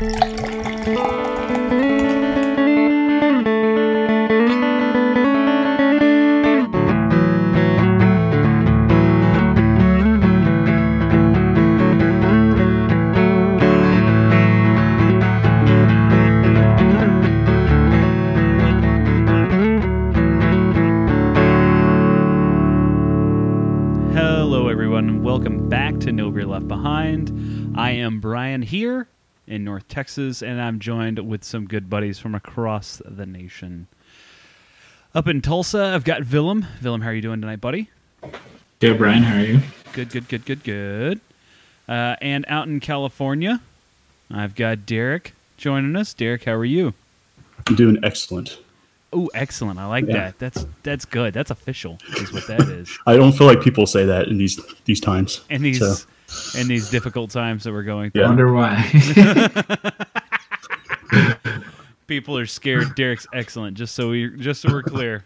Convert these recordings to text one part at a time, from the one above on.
Hello, Texas, and I'm joined with some good buddies from across the nation. Up in Tulsa, I've got Willem. Willem, how are you doing tonight, buddy? Good, Brian. How are you? Good, good, good, good, good. Uh, and out in California, I've got Derek joining us. Derek, how are you? I'm doing excellent. Oh, excellent. I like Yeah. that. That's that's good. That's official. Is what that is. I don't feel like people say that in these these times. In these So, in these difficult times that we're going through. Yeah. Wonder why. People are scared. Derek's excellent. Just so we just so we're clear,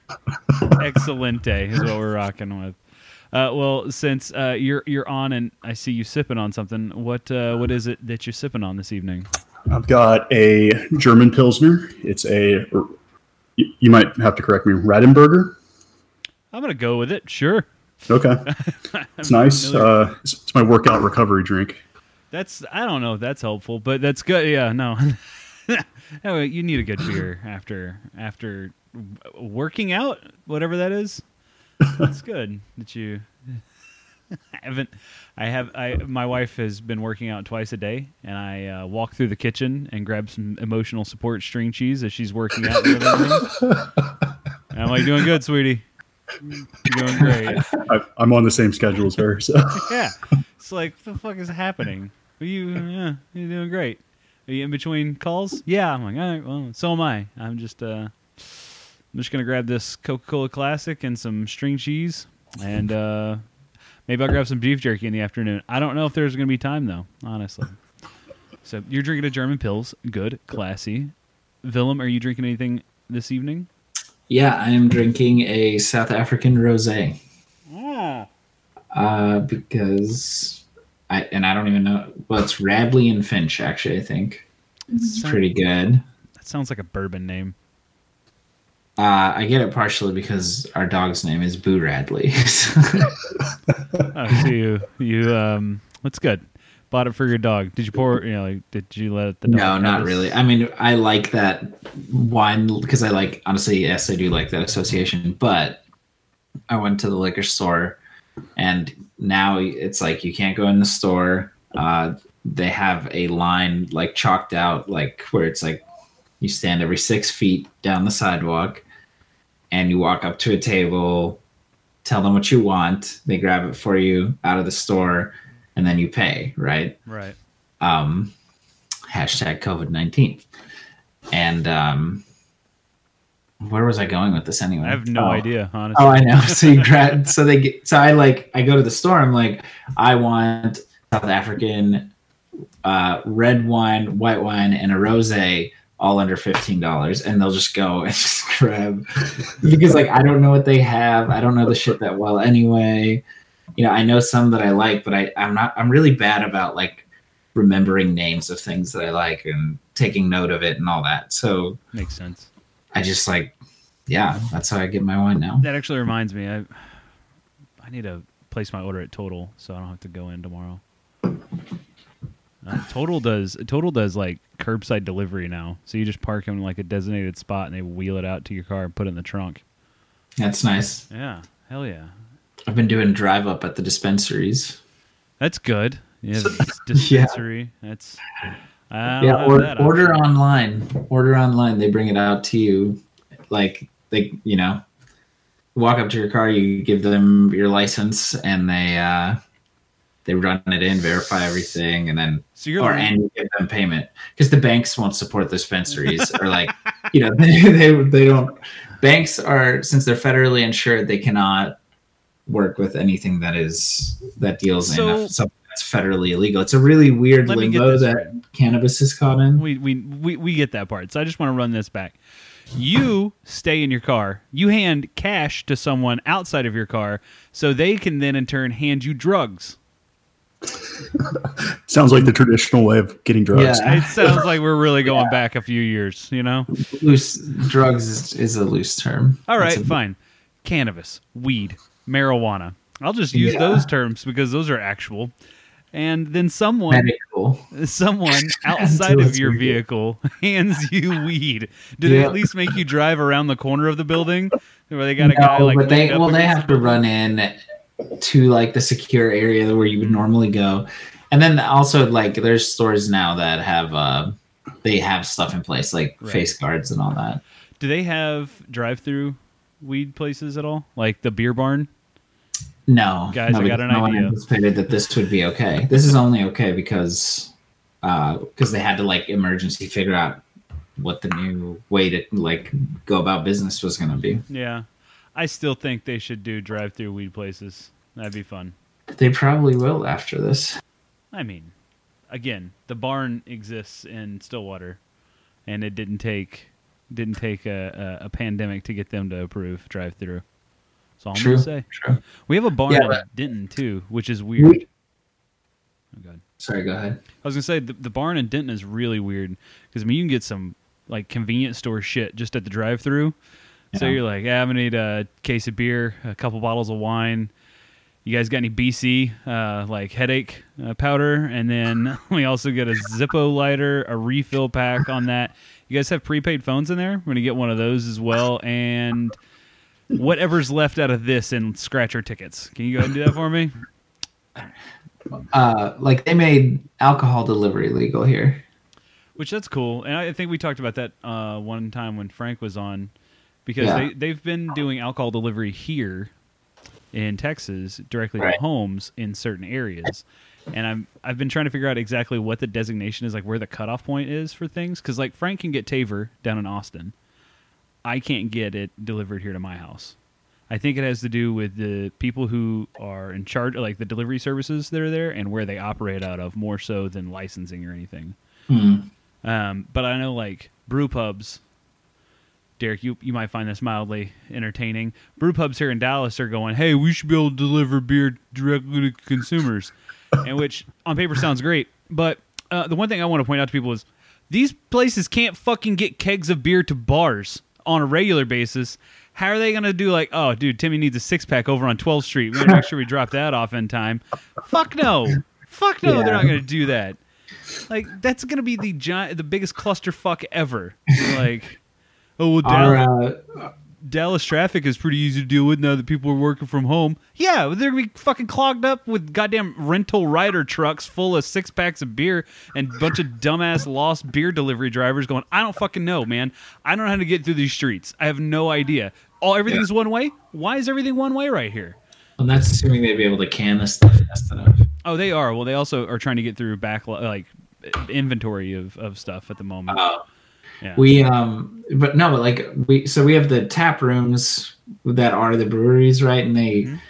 excelente is what we're rocking with. Uh, well, since uh, you're you're on and I see you sipping on something, what uh, what is it that you're sipping on this evening? I've got a German Pilsner. It's a, you you might have to correct me, Radeberger. I'm gonna go with it. Sure, Okay. It's nice. Uh, it's, it's my workout recovery drink. that's I don't know if that's helpful, but that's good. Yeah, no, Oh, you need a good beer after after working out, whatever that is. That's good that you I haven't. I have. I my wife has been working out twice a day, and I uh, walk through the kitchen and grab some emotional support string cheese as she's working out. In the living. And I'm like, doing good, sweetie. You're doing great. I, I'm on the same schedule as her. So Yeah. It's like, what the fuck is happening? Are you, yeah, you're doing great. Are you in between calls? Yeah. I'm like, all right, well, so am I. I'm just, uh, I'm just gonna grab this Coca-Cola Classic and some string cheese, and uh, maybe I'll grab some beef jerky in the afternoon. I don't know if there's gonna be time though, honestly. So you're drinking a German pills, good, classy. Willem, are you drinking anything this evening? Yeah, I am drinking a South African rosé. Uh, because I and I don't even know. Well, it's Radley and Finch. Actually, I think it's pretty good. That sounds like a bourbon name. Uh, I get it partially because our dog's name is Boo Radley. Oh, so you you um, that's good. Bought it for your dog. Did you pour? You know, like, did you let the dog? no, not his- really. I mean, I like that wine because I like honestly. Yes, I do like that association. But I went to the liquor store, and now it's like you can't go in the store. Uh, they have a line like chalked out, like where it's like you stand every six feet down the sidewalk, and you walk up to a table, tell them what you want. They grab it for you out of the store, and then you pay. Right Right. um, hashtag COVID nineteen. And um, where was I going with this anyway? I have no Oh. idea, honestly. Oh, I know. So you grab, so they get, so I like I go to the store. I'm like, I want South African uh, red wine, white wine, and a rosé, all under fifteen dollars, and they'll just go and just grab because like I don't know what they have. I don't know the shit that well anyway. You know, I know some that I like, but I I'm not. I'm really bad about like remembering names of things that I like and taking note of it and all that. So Makes sense. I just like, yeah, that's how I get my wine now. That actually reminds me. I I need to place my order at Total, so I don't have to go in tomorrow. Uh, Total does Total does like curbside delivery now, so you just park in like a designated spot and they wheel it out to your car and put it in the trunk. That's nice. Yeah, hell yeah, I've been doing drive up at the dispensaries. that's good. Yeah, dispensary. That's I don't yeah, or, that order online. Order online. They bring it out to you. Like they, you know, walk up to your car. You give them your license, and they uh, they run it in, verify everything, and then So you're or like- and you give them payment because the banks won't support dispensaries or like you know they, they they don't banks are since they're federally insured they cannot work with anything that is that deals So- in something that's federally illegal it's a really weird Let me get limbo that cannabis is caught in we, we we we get that part. So I just want to run this back. You stay in your car. You hand cash to someone outside of your car, so they can then in turn hand you drugs. Sounds like the traditional way of getting drugs. Yeah. It sounds like we're really going back a few years, you know? loose drugs is, is a loose term. All right, It's a- fine. Cannabis, weed, marijuana. I'll just use Yeah. those terms because those are actual. And then someone Medical. someone outside of your vehicle hands you weed. Do they at least make you drive around the corner of the building where they got a guy like but they well they have to run in to like the secure area where you would normally go, and then also like there's stores now that have uh they have stuff in place like Right. face guards and all that. Do they have drive-through weed places at all? Like the beer barn? No, Guys, no, I got an no one idea. anticipated that this would be okay. This is only okay because uh, because they had to like emergency figure out what the new way to like go about business was going to be. Yeah. I still think they should do drive-through weed places. That'd be fun. They probably will after this. I mean, again, the barn exists in Stillwater, and it didn't take didn't take a, a, a pandemic to get them to approve drive-through. That's all I'm True. gonna say. True. We have a barn Yeah, in Denton too, which is weird. Oh god, Sorry, go ahead. I was gonna say the, the barn in Denton is really weird because I mean you can get some like convenience store shit just at the drive-through. So you're like, yeah, I'm gonna need a case of beer, a couple bottles of wine. You guys got any BC uh, like headache uh, powder? And then we also get a Zippo lighter, a refill pack on that. You guys have prepaid phones in there? We're gonna get one of those as well, and whatever's left out of this and scratcher tickets. Can you go ahead and do that for me? Uh, like they made alcohol delivery legal here. Which that's cool, and I think we talked about that uh, one time when Frank was on, because Yeah. they they've been doing alcohol delivery here in Texas directly to homes in certain areas, and I'm I've been trying to figure out exactly what the designation is, like where the cutoff point is for things, because like Frank can get Favor down in Austin, I can't get it delivered here to my house. I think it has to do with the people who are in charge, like the delivery services that are there, and where they operate out of, more so than licensing or anything. Hmm. Um, but I know like brew pubs. Derek, you you might find this mildly entertaining. Brew pubs here in Dallas are going, "Hey, we should be able to deliver beer directly to consumers," and which on paper sounds great. But uh, the one thing I want to point out to people is these places can't fucking get kegs of beer to bars on a regular basis. How are they going to do like, oh, dude, Timmy needs a six pack over on 12th Street. We got to make sure we drop that off in time. Fuck no. Fuck no, they're not going to do that. Like that's gonna be the giant, the biggest clusterfuck ever. Like, oh well, Our, uh, Dallas traffic is pretty easy to deal with now that people are working from home. Yeah, they're gonna be fucking clogged up with goddamn rental Ryder trucks full of six packs of beer and a bunch of dumbass lost beer delivery drivers going. I don't fucking know, man. I don't know how to get through these streets. I have no idea. All everything's one way. Why is everything one way right here? and that's assuming they'd be able to can this stuff fast enough. Oh, they are. Well, they also are trying to get through back like inventory of, of stuff at the moment. Uh, Yeah. we um, but no, but like we so we have the tap rooms that are the breweries, right? And they Mhm.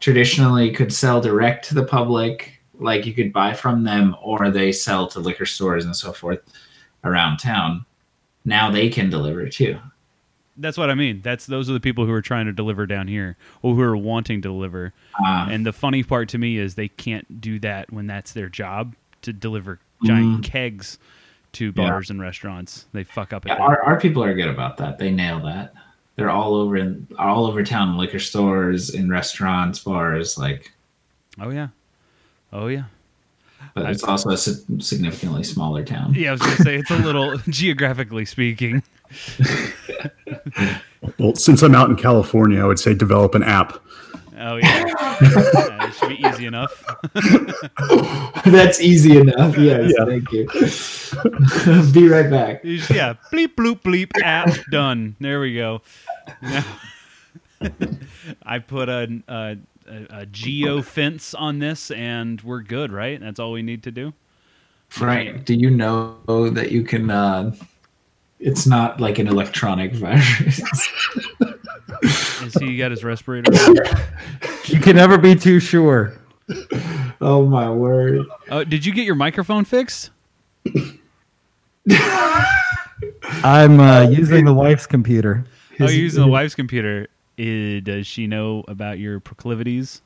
traditionally could sell direct to the public, like you could buy from them, or they sell to liquor stores and so forth around town. Now they can deliver too. That's what I mean. That's those are the people who are trying to deliver down here, or who are wanting to deliver. Uh, And the funny part to me is they can't do that when that's their job to deliver giant kegs to Mm. Yeah. bars and restaurants. They fuck up yeah, our, our people are good about that. They nail that. They're all over in all over town, liquor stores, in restaurants, bars, like. Oh yeah, oh yeah. But it's also a significantly smaller town. Yeah, I was gonna say it's a little geographically speaking. Well, since I'm out in California, I would say develop an app. Oh yeah, Yeah, it should be easy enough. That's easy enough. Yes, Yeah. thank you. Be right back. Yeah, bleep bloop bleep app done. There we go. Now, I put a, a a a geo fence on this, and we're good, right? That's all we need to do. Frank, do you know that you can? Uh, it's not like an electronic virus. Is he got his respirator? You can never be too sure. oh my word! Oh, did you get your microphone fixed? I'm uh, using the wife's computer. Oh, you're using the wife's computer. Does she know about your proclivities?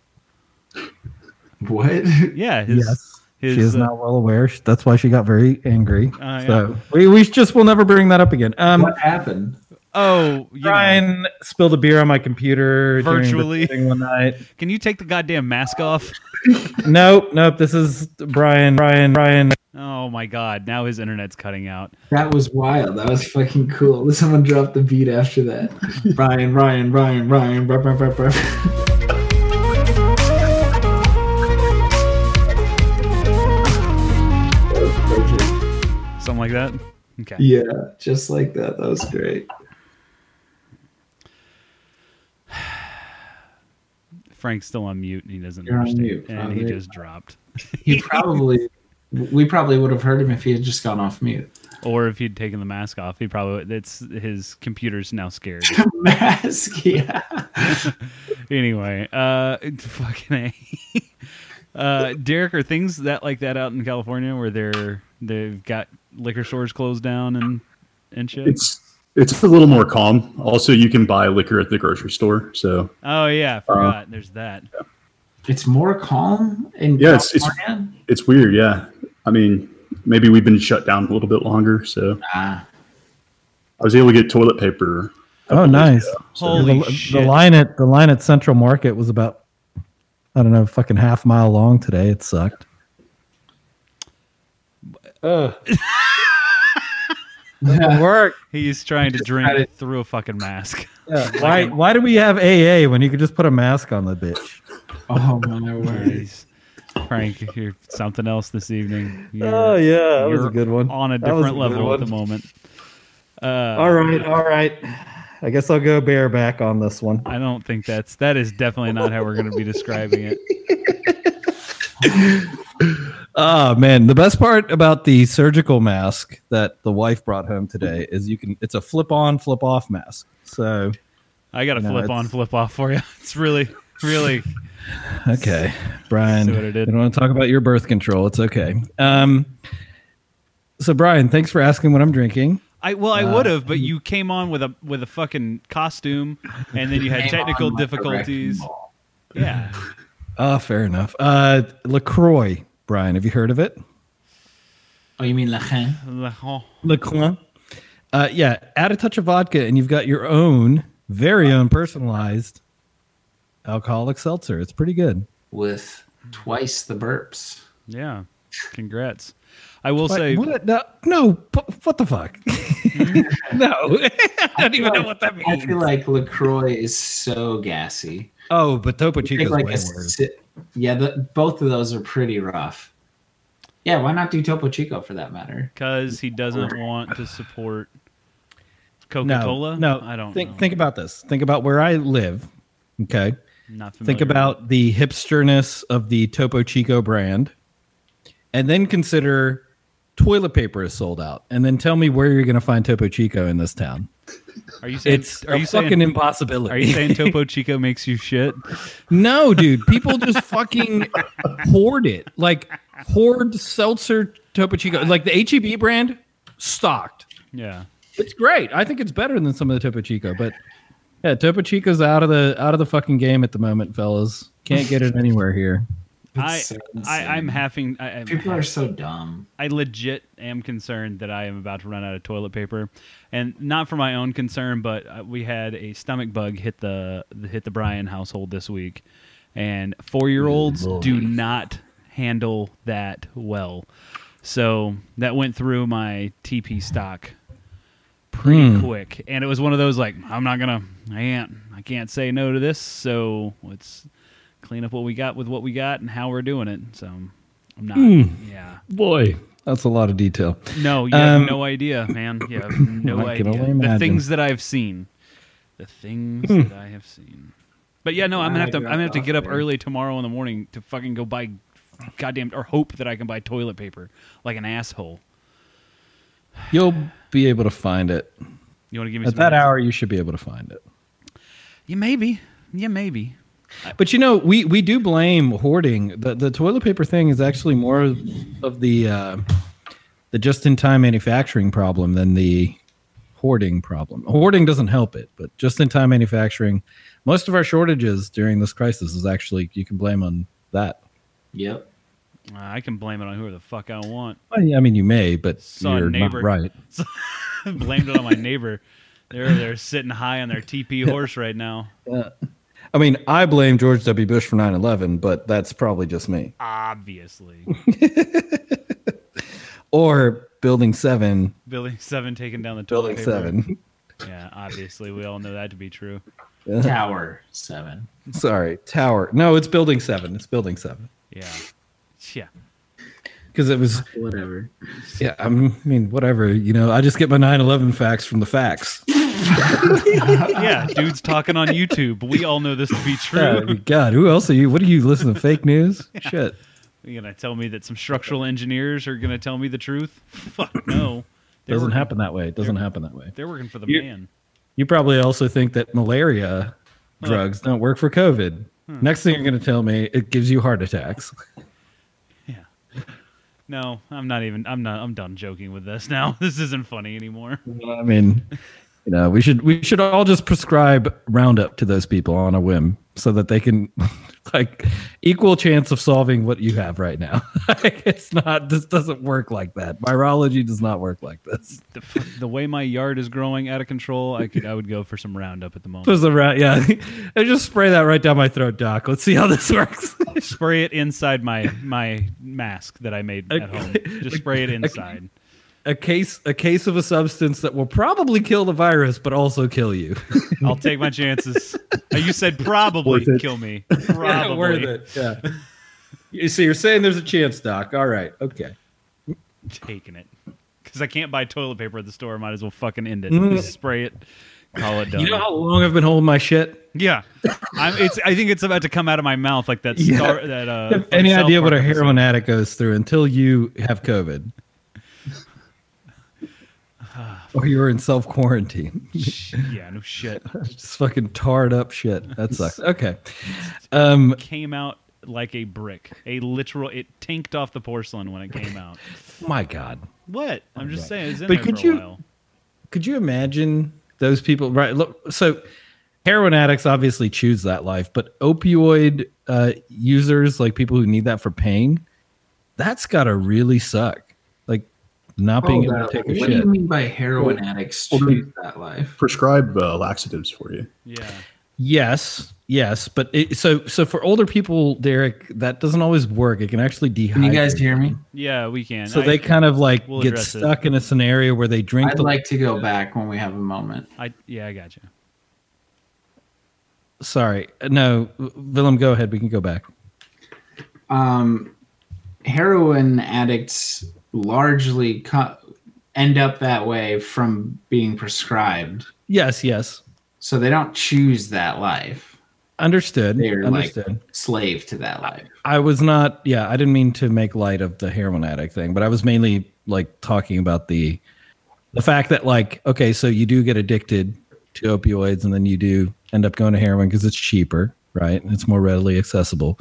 What? Yeah, his, yes, his, she is uh, now well aware. That's why she got very angry. Oh, yeah. So we, we just will never bring that up again. Um, what happened? Oh, you know, Brian spilled a beer on my computer Virtually. one night. can you take the goddamn mask off? Nope, nope. This is Brian. Brian. Brian. Oh my god! Now his internet's cutting out. That was wild. That was fucking cool. Someone dropped the beat after that. Ryan, Ryan, Ryan, Ryan. Brr, brr, brr, brr. That was perfect. Something like that. Okay. Yeah, just like that. That was great. Frank's still on mute and he doesn't You're on understand. mute. And he just dropped. He probably, we probably would have heard him if he had just gone off mute. Or if he'd taken the mask off, he probably it's his computer's now scared. Mask, yeah. anyway, uh fucking A. uh Derek, are things that like that out in California where they're they've got liquor stores closed down and and shit? It's it's a little more calm. Also, you can buy liquor at the grocery store. So oh yeah, I forgot. There's that. It's more calm in Yeah, it's- it's- it's weird. Yeah, I mean, maybe we've been shut down a little bit longer. So Ah, I was able to get toilet paper. Oh, nice. ago. So- Holy the, shit. the line at the line at Central Market was about I don't know, fucking half mile long today. It sucked. work. He's trying to drink Got it. through a fucking mask. Why why do we have AA when you could just put a mask on the bitch? oh my word. Frank, you're something else this evening. You're, Oh yeah, that was you're a good one. On a different a good level at the moment. Uh, All right, all right. I guess I'll go bareback on this one. I don't think that's that is definitely not how we're going to be describing it. Oh man, the best part about the surgical mask that the wife brought home today is you can it's a flip on, flip off mask. So I got a No, flip on, flip off for you. It's really, really. okay, Brian, See what I did? I don't want to talk about your birth control. It's okay. Um, so Brian, thanks for asking what I'm drinking. I well, I Uh, would have, but you came on with a with a fucking costume, and then you had technical on like a difficulties. Yeah, Oh, fair enough. Uh, Lacroix, Brian, have you heard of it? Oh, you mean Lachen? Oh, Lacroix. Uh, yeah, add a touch of vodka, and you've got your own, very own personalized alcoholic seltzer. It's pretty good. With twice the burps. yeah. Congrats. I will What- say, what? No, no, pu- what the fuck? no, I don't even know what that means. I feel like LaCroix is so gassy. Oh, but Topo Take Chico's like way a worse. yeah, the, both of those are pretty rough. Yeah, why not do Topo Chico for that matter? because he doesn't want to support Coca Cola. no. I don't think. know. Think about this. Think about where I live. Okay. Not Think about the hipsterness of the Topo Chico brand, and then consider toilet paper is sold out, and then tell me where you're going to find Topo Chico in this town. Are you saying? It's are a you fucking saying? impossibility. Are you saying Topo Chico makes you shit? No, dude. People just fucking hoard it. Like hoard seltzer Topo Chico. Like the HEB brand, stocked. Yeah. It's great. I think it's better than some of the Topo Chico. But yeah, Topo Chico's out of the out of the fucking game at the moment, fellas. Can't get it anywhere here. I, It's so I I'm having I, I'm- People are so dumb. I legit am concerned that I am about to run out of toilet paper, and not for my own concern, but uh, we had a stomach bug hit the hit the Bryan household this week, and four year olds do not handle that well. So that went through my TP stock pretty Hmm. quick, and it was one of those like I'm not gonna I can't I can't say no to this, so let's clean up what we got with what we got and how we're doing it. So I'm not yeah. Boy, that's a lot of detail. No, you have Um, no idea, man. You have no I can idea. only The things that I've seen. The things Hmm. that I have seen. But yeah, no, I'm gonna have to. I'm gonna have to get up early tomorrow in the morning to fucking go buy, goddamn, or hope that I can buy toilet paper like an asshole. You'll be able to find it. You want to give me At some that hints? hour, you should be able to find it. Yeah, maybe. Yeah, maybe. But you know, we we do blame hoarding. The the toilet paper thing is actually more of the uh, the just in time manufacturing problem than the hoarding problem. Hoarding doesn't help it, but just in time manufacturing, most of our shortages during this crisis is actually you can blame on that. Yep. Uh, I can blame it on whoever the fuck I want. I mean, you may, but Saw a you're neighbor. not right. Blamed it on my neighbor. They're they're sitting high on their TP horse right now. I mean, I blame George W. Bush for 9/11, but that's probably just me. Obviously, Or Building Seven, Building Seven taking down the toilet Building paper. Seven. Yeah, obviously, we all know that to be true. Tower seven. Sorry, Tower. No, it's Building Seven. It's Building Seven Yeah, yeah. because it was. Whatever. Yeah, I mean, whatever. You know, I just get my 9/11 facts from the facts. yeah, dudes talking on YouTube. We all know this to be Yeah, true. Oh, God, who else are you? What are you listening to? Fake news? Shit. You gonna tell me that some structural engineers are gonna tell me the truth? Fuck no. They're Doesn't working, happen that way. It doesn't happen that way. They're working for the You- man. You probably also think that malaria drugs don't work for COVID. Hmm. Next thing you're going to tell me, it gives you heart attacks. Yeah. No, I'm not even. I'm not. I'm done joking with this now. This isn't funny anymore. I mean, you know, we should we should all just prescribe Roundup to those people on a whim so that they can like equal chance of solving what you have right now. Like, it's not. This doesn't work like that. Virology does not work like this. The, the way my yard is growing out of control, I could. I would go for some Roundup at the moment. There's a round, yeah. I just spray that right down my throat, Doc. Let's see how this works. spray it inside my my mask that I made at home. Just spray it inside. A case a case of a substance that will probably kill the virus, but also kill you. I'll take my chances. Uh, You said probably kill me. Probably. Worth it. Yeah. You see, you're saying there's a chance, Doc. All right. Okay. Taking it because I can't buy toilet paper at the store. Might as well fucking end it. Mm. Just spray it. Call it done. You know how long I've been holding my shit? yeah, I'm, it's. I think it's about to come out of my mouth like that. Yeah. That uh, Have any idea what a heroin addict goes through until you have COVID? Or you're in self quarantine. Yeah, no shit. Just fucking tarred up shit. That sucks. Okay. Um, Came out like a brick. A literal. It tanked off the porcelain when it came out. my God. What? I'm just saying. In But there could you- while. Could you imagine those people? Right. Look, so heroin addicts obviously choose that life, but opioid uh, users, like people who need that for pain, that's got to really suck. Like not being able to take a what do you mean by heroin addicts Well, that life? Prescribe uh, laxatives for you. Yeah. Yes, yes, but it, so so for older people, Derek, that doesn't always work. It can actually dehydrate. Can you guys hear me? Yeah, we can. So I, they kind of like we'll get address it. stuck in a scenario where they drink I'd the like to go back when we have a moment. I yeah, I got you. Sorry, no, Willem, go ahead. We can go back. Um, heroin addicts largely co- end up that way from being prescribed, Yes, yes, so they don't choose that life. understood. They're understood. like slave to that life. I was not. Yeah, I didn't mean to make light of the heroin addict thing, but I was mainly like talking about the the fact that like okay, so you do get addicted to opioids, and then you do end up going to heroin because it's cheaper, right? And it's more readily accessible.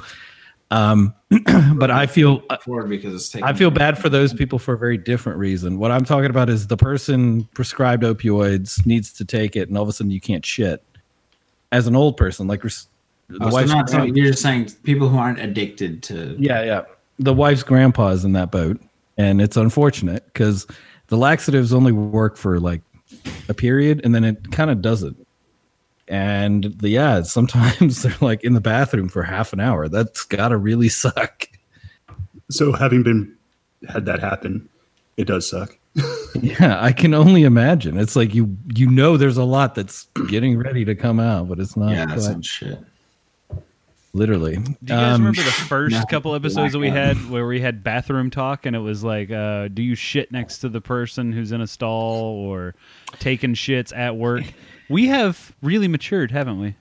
Um, but I feel Forward because it's taking. I feel bad for those people for a very different reason. What I'm talking about is the person prescribed opioids needs to take it, and all of a sudden you can't shit. As an old person, like the Oh, so wife's not grand- saying- you're just saying people who aren't addicted to. yeah, yeah, the wife's grandpa is in that boat, and it's unfortunate because the laxatives only work for like a period, and then it kind of doesn't. And the yeah, sometimes they're like in the bathroom for half an hour. That's gotta really suck. So having been had that happen, it does suck. Yeah, I can only imagine. It's like you you know there's a lot that's getting ready to come out, but it's not Yeah, that's quite- some shit. literally. Do you guys Um, remember the first no, couple episodes that we had where we had bathroom talk and it was like, uh, do you shit next to the person who's in a stall or taking shits at work? We have really matured, haven't we? I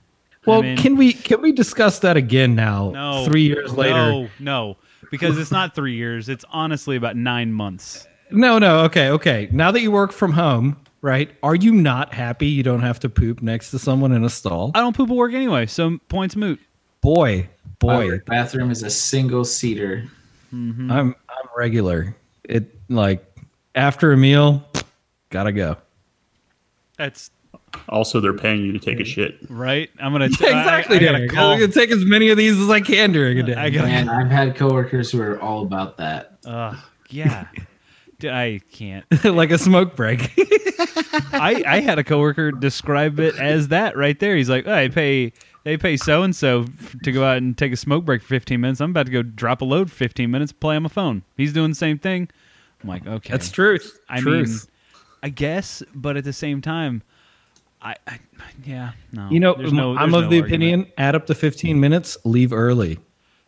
Well, mean, can we can we discuss that again now? no, three years later. No, no, because it's not three years. It's honestly about nine months. No, no. Okay, okay. Now that you work from home, right? Are you not happy you don't have to poop next to someone in a stall? I don't poop at work anyway, so points moot. Boy, boy, My bathroom is a single seater. Mm-hmm. I'm I'm regular. It like after a meal, gotta go. That's Also, they're paying you to take a shit. right? I'm gonna t- exactly. I, I, gotta call. I'm gonna take as many of these as I can during a day. I gotta. Man, I've had coworkers who are all about that. Uh, yeah. I can't. like a smoke break. I, I had a coworker describe it as that right there. He's like, oh, I pay they pay so and so to go out and take a smoke break for 15 minutes. I'm about to go drop a load for 15 minutes, play on my phone. He's doing the same thing. I'm like, okay, That's truth. I truth. mean, I guess, but at the same time, I, I yeah, no. you know, no- I'm of no the argument. opinion: add up to 15 minutes, leave early.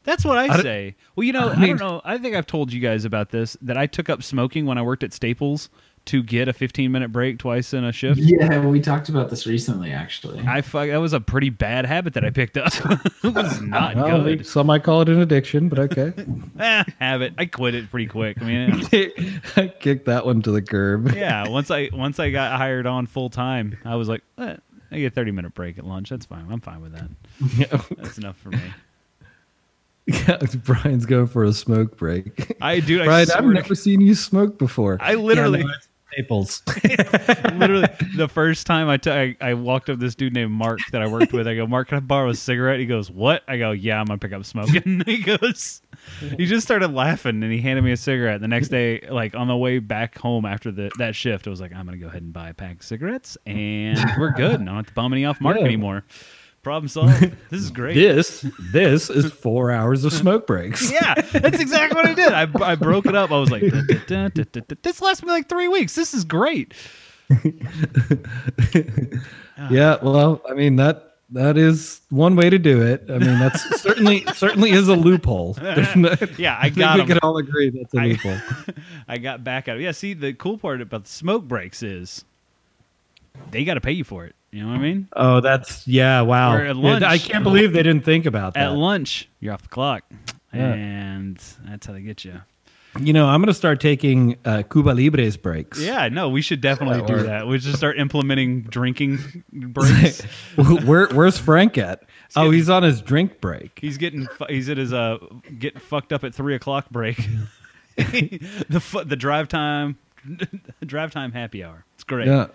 That's what I, I say. Well, you know, I, I don't know. I think I've told you guys about this that I took up smoking when I worked at Staples to get a 15 minute break twice in a shift. Yeah, we talked about this recently, actually. I fuck, that was a pretty bad habit that I picked up. it was not Well, good. some might call it an addiction, but okay. Eh, habit. I quit it pretty quick. I mean, I kicked that one to the curb. yeah. Once I once I got hired on full time, I was like, eh, I get a 30 minute break at lunch. That's fine. I'm fine with that. That's enough for me. Yeah, Brian's going for a smoke break. I do. I Brian, I've swear to never seen you smoke before. I literally- Yeah, no, it's Staples. literally the first time I, t- I I walked up this dude named Mark that I worked with. I go, Mark, can I borrow a cigarette? He goes, What? I go, Yeah, I'm gonna pick up smoking. he goes, he just started laughing and he handed me a cigarette. The next day, like on the way back home after the that shift, I was like, I'm gonna go ahead and buy a pack of cigarettes and we're good. I don't have to bum any off Mark Yeah. anymore. Problem solved. This is great. this, this is four hours of smoke breaks. Yeah, that's exactly what I did. I, I broke it up. I was like, this lasts me like three weeks. This is great. Yeah, well, I mean that that is one way to do it. I mean, that's certainly certainly is a loophole. No- Yeah, I got. I we can all agree that's a I- loophole. I got back at it. Yeah, see, the cool part about the smoke breaks is they got to pay you for it. You know what I mean? Oh, that's yeah. Wow, Or at Yeah, lunch. I can't believe they didn't think about that. At lunch, you're off the clock, Yeah. and that's how they get you. you know, I'm going to start taking uh, Cuba Libres breaks. Yeah, no, we should definitely That do work. that. We should start implementing drinking breaks. Where, where's Frank at? Oh, getting- he's on his drink break. He's getting he's at his uh getting fucked up at three o'clock break. the the drive time drive time happy hour. It's great. Yeah.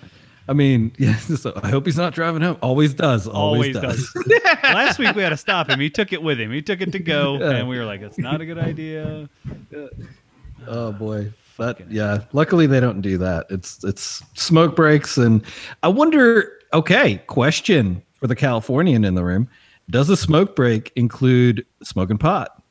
I mean, yeah, so I hope he's not driving home. Always does. Always, Always does. does. Last week we had to stop him. He took it with him. He took it to go, Yeah. and we were like, "It's not a good idea." Oh boy. But yeah, luckily they don't do that. It's it's smoke breaks and I wonder okay, question for the Californian in the room. Does a smoke break include smoking pot?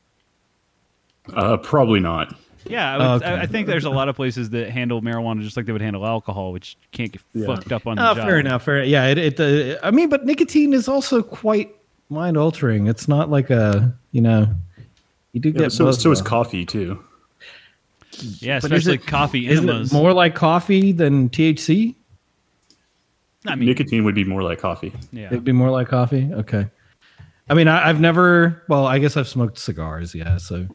Uh, probably not. Yeah, I, would, Oh, Okay. I, I think there's a lot of places that handle marijuana just like they would handle alcohol, which can't get Yeah. fucked up on the Oh, job. fair enough. Fair. Yeah, it, it uh, I mean, but nicotine is also quite mind altering. It's not like a, you know, you do Yeah, get so, buzzed so is coffee too. Yeah, But is especially it- coffee Is enemas. it more like coffee than THC? I mean, Nicotine would be more like coffee. yeah. It'd be more like coffee. Okay. I mean, I, I've never. Well, I guess I've smoked cigars. Yeah. So,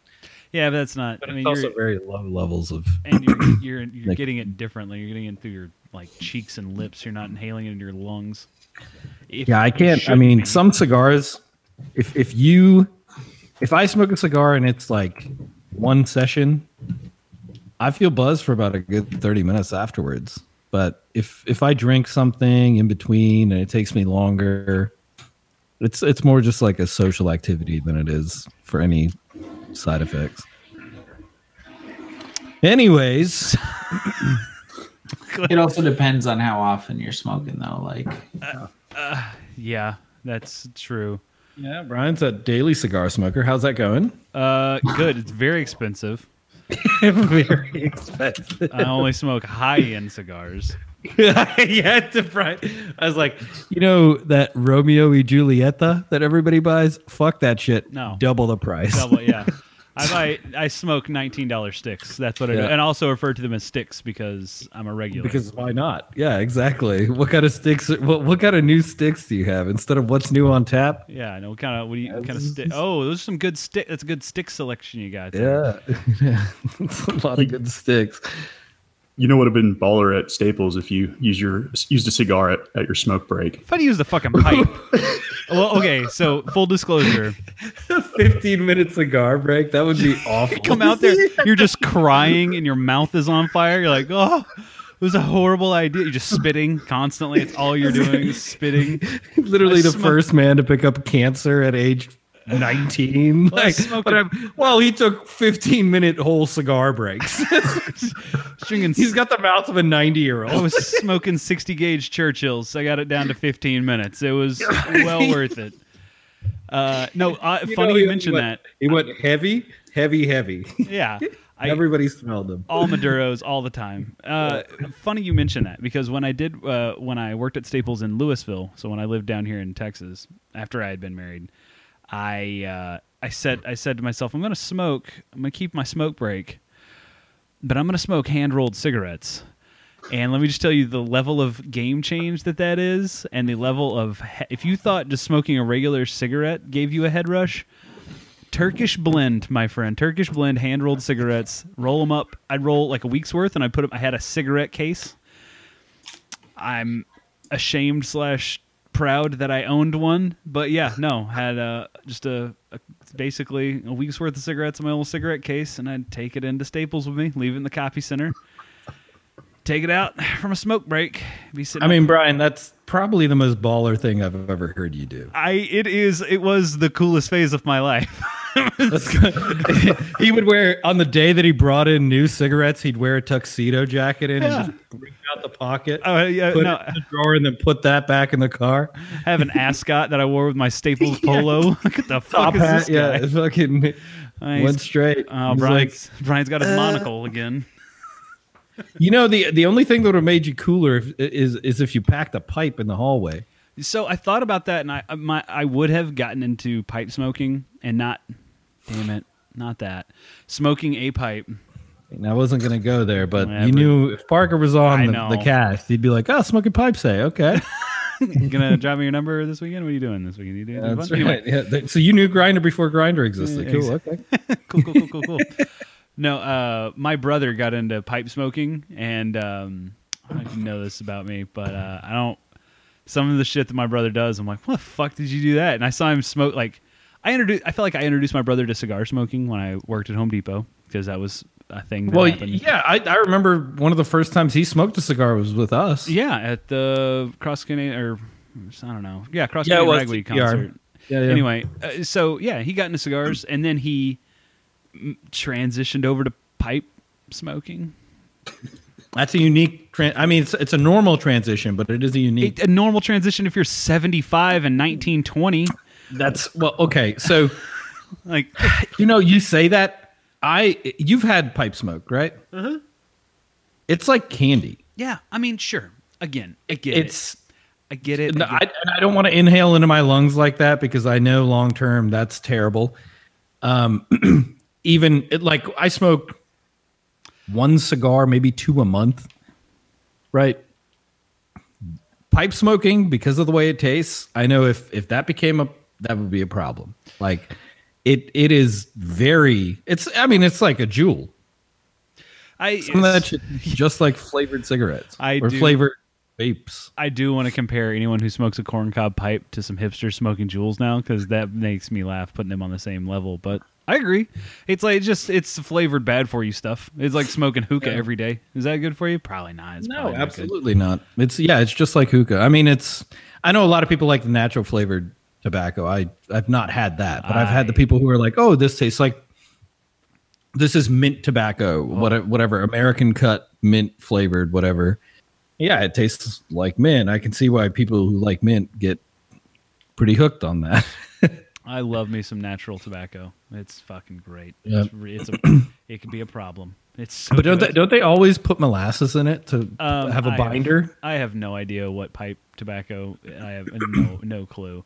Yeah, but that's not. but I it's mean, also you're, very low levels of. and you're you're, you're Like- getting it differently. You're getting it through your like cheeks and lips. You're not inhaling it into your lungs. If- Yeah, I can't. I mean, be. some cigars. If if you, if I smoke a cigar and it's like one session, I feel buzzed for about a good thirty minutes afterwards. But if if I drink something in between and it takes me longer, it's it's more just like a social activity than it is for any side effects. Anyways, It also depends on how often you're smoking, though. Like, Yeah, that's true. yeah, Brian's a daily cigar smoker. How's that going? Uh, good. It's very expensive. Very expensive. I only smoke high end cigars. yeah, to Brian. I was like, you know that Romeo y Julieta that everybody buys? Fuck that shit. No. double the price. Double, yeah. I buy, I smoke nineteen dollar sticks. That's what I do, and also refer to them as sticks because I'm a regular. Because why not? Yeah, exactly. What kind of sticks? What, what kind of new sticks do you have instead of what's new on tap? yeah, I know what kind of what do you what kind of stick? Oh, those are some good stick. That's a good stick selection you got. there. Yeah, it's a lot of good sticks. You know what would have been baller at Staples if you use your used a cigar at, at your smoke break. If I'd use the fucking pipe. well, okay. So full disclosure, Fifteen minute cigar break. That would be awful. come out there, you're just crying and your mouth is on fire. You're like, oh, it was a horrible idea. You're just spitting constantly. It's all you're doing is spitting. Literally I the smoke- first man to pick up cancer at age 19. Well, Like, but well, he took 15 minute whole cigar breaks. He's got the mouth of a 90 year old I was smoking 60 gauge Churchills. I got it down to 15 minutes. It was well worth it. Uh, no, uh, funny you mentioned that. He went heavy, heavy, heavy. Yeah. I, Everybody smelled them. all Maduros all the time. Uh, funny you mentioned that because when I did uh, when I worked at Staples in Lewisville, so when I lived down here in Texas after I had been married, I uh, I said I said to myself, I'm to smoke. I'm to keep my smoke break, but I'm to smoke hand rolled cigarettes. And let me just tell you the level of game change that that is, and the level of he- if you thought just smoking a regular cigarette gave you a head rush, Turkish blend, my friend. Turkish blend, hand rolled cigarettes. Roll them up. I'd roll like a week's worth, and I put them. I had a cigarette case. I'm ashamed slash proud that I owned one, but yeah, no, had uh, just a, a basically a week's worth of cigarettes in my little cigarette case, and I'd take it into Staples with me, leave it in the copy center, take it out from a smoke break, be sitting. I mean, Brian, that's probably the most baller thing I've ever heard you do. I it is it was the coolest phase of my life. He would wear on the day that he brought in new cigarettes. He'd wear a tuxedo jacket in Yeah. and just out the pocket, Oh yeah, put no, it in the drawer, and then put that back in the car. I have an ascot that I wore with my Staples polo. what the fuck Top is hat, this yeah, fucking he's- went straight. Oh, He's Brian's, Brian's got his uh, monocle again. you know the the only thing that would have made you cooler if, is is if you packed a pipe in the hallway. So I thought about that, and I my I would have gotten into pipe smoking and not, damn it, not that smoking a pipe. I wasn't gonna go there, but Yeah, you but- knew if Parker was on the, the cast, he'd be like, "Oh, smoking pipe, say okay." You gonna drop me your number this weekend? What are you doing this weekend? You doing That's fun? Anyway, right. Yeah, so you knew Grindr before Grindr existed. Yeah, Cool. Okay. cool, cool, cool, cool, cool. No, uh, my brother got into pipe smoking, and um, I don't know if you know this about me, but uh, I don't. Some of the shit that my brother does, I'm like, what the fuck did you do that? And I saw him smoke. Like, I introduced. I felt like I introduced my brother to cigar smoking when I worked at Home Depot because that was a thing. That Well, happened. yeah, I, I remember one of the first times he smoked a cigar was with us. yeah, at the Cross Canadian or I don't know. Yeah, Cross Yeah, Canadian was Ragweed TPR. concert. Yeah, yeah. Anyway, uh, so yeah, he got into cigars, and then he transitioned over to pipe smoking. that's a unique. Tran- I mean, it's it's a normal transition, but it is a unique. a normal transition if you're 75 and 1920. that's well, okay. So Like, you know, you say that I you've had pipe smoke, right? Uh-huh. It's like candy. yeah, I mean, sure. Again, I get it. It's I get it. No, I get- I, I don't want to inhale into my lungs like that because I know long term that's terrible. Um, even it, like I smoke one cigar, maybe two a month, right? Pipe smoking because of the way it tastes. I know if if that became a that would be a problem. Like it it is very. It's I mean it's like a Juul. I, Some of that shit, just like flavored cigarettes I or do- flavored vapes. I do want to compare anyone who smokes a corncob pipe to some hipsters smoking Juuls now because that makes me laugh putting them on the same level. But I agree. It's like it's just it's flavored bad for you stuff. It's like smoking hookah Yeah. every day. Is that good for you? Probably not. It's No, probably not good. absolutely not. It's yeah, it's just like hookah. I mean, it's I know a lot of people like the natural flavored tobacco. I I've not had that, but I've had the people who are like, "Oh, this tastes like this is mint tobacco, what whatever, American cut mint flavored whatever." Yeah, it tastes like mint. I can see why people who like mint get pretty hooked on that. I love me some natural tobacco. It's fucking great. Yep. It's, re- it's a, it can be a problem. It's so but don't good. they, don't they always put molasses in it to Um, have a I binder? I have no idea what pipe tobacco. I have no no clue.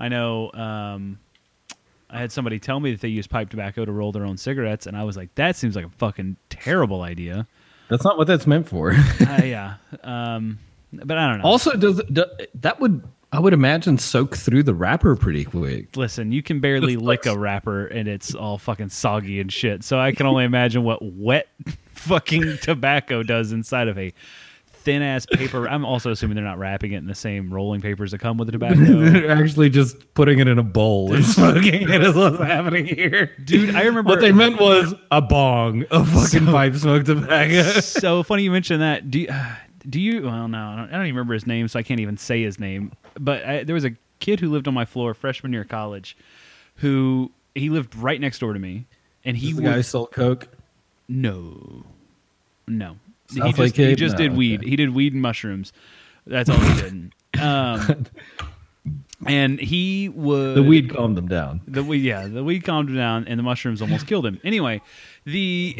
I know. Um, I had somebody tell me that they use pipe tobacco to roll their own cigarettes, and I was like, "That seems like a fucking terrible idea." That's not what that's meant for. uh, yeah, um, but I don't know. Also, does do, that would I would imagine soak through the wrapper pretty quick. Listen, you can barely lick a wrapper, and it's all fucking soggy and shit. So I can only imagine what wet fucking tobacco does inside of a thin ass paper. I'm also assuming they're not wrapping it in the same rolling papers that come with the tobacco. They're actually just putting it in a bowl and smoking it is what's happening here. Dude, I remember What they meant was a bong of fucking So- pipe smoke tobacco. so funny you mentioned that. Do you, do you? Well, no, I don't, I don't even remember his name, so I can't even say his name. But I, there was a kid who lived on my floor freshman year of college, who he lived right next door to me, and he He the would guy sold coke. no, no. He South just, Lake he just No, did weed. okay. He did weed and mushrooms. That's all he did. Um, and he was The weed calmed him down. the weed, yeah, the weed calmed him down, and the mushrooms almost killed him. Anyway, the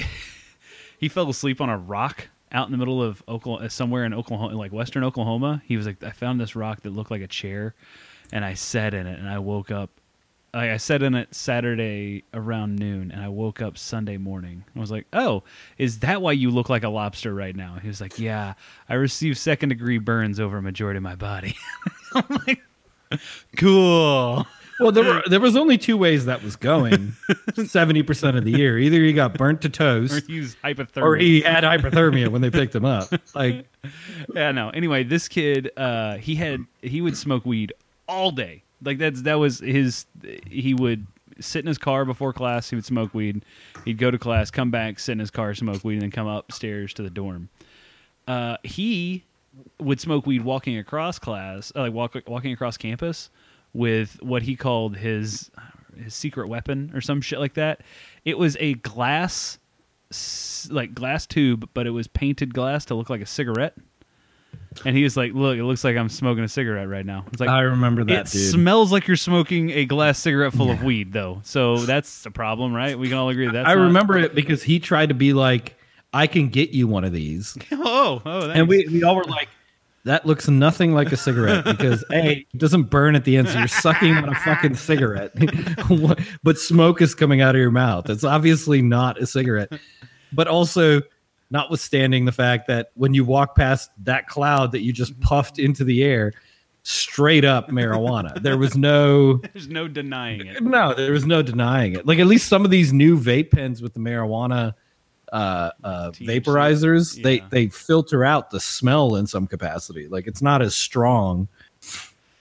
he fell asleep on a rock out in the middle of Oklahoma, somewhere in Oklahoma, like western Oklahoma. He was like, I found this rock that looked like a chair, and I sat in it, and I woke up. I I sat in it Saturday around noon, and I woke up Sunday morning. I was like, "Oh, is that why you look like a lobster right now?" He was like, "Yeah, I received second degree burns over a majority of my body." I'm like, "Cool." Well, there were there was only two ways that was going. Seventy percent of the year, either he got burnt to Or toast, he's hypothermic. or he had hypothermia when they picked him up. Like, yeah, no. Anyway, this kid, uh, he had he would smoke weed all day. Like that's that was his. He would sit in his car before class. He would smoke weed. He'd go to class, come back, sit in his car, smoke weed, and then come upstairs to the dorm. Uh, he would smoke weed walking across class, uh, like walk, walking across campus, with what he called his his secret weapon or some shit like that. It was a glass, like glass tube, but it was painted glass to look like a cigarette. And he was like, "Look, it looks like I'm smoking a cigarette right now." It's like I remember that it dude. smells like you're smoking a glass cigarette full of weed, though. So that's a problem, right? We can all agree that. I not- remember it because he tried to be like, "I can get you one of these," Oh, oh, thanks. and we we all were like, "That looks nothing like a cigarette because a it doesn't burn at the end, so you're sucking on a fucking cigarette, but smoke is coming out of your mouth. It's obviously not a cigarette, but also." Notwithstanding the fact that when you walk past that cloud that you just puffed into the air, straight up marijuana. There was no There's no denying it. no, there was no denying it. Like at least some of these new vape pens with the marijuana uh, uh, vaporizers, they they filter out the smell in some capacity. Like it's not as strong.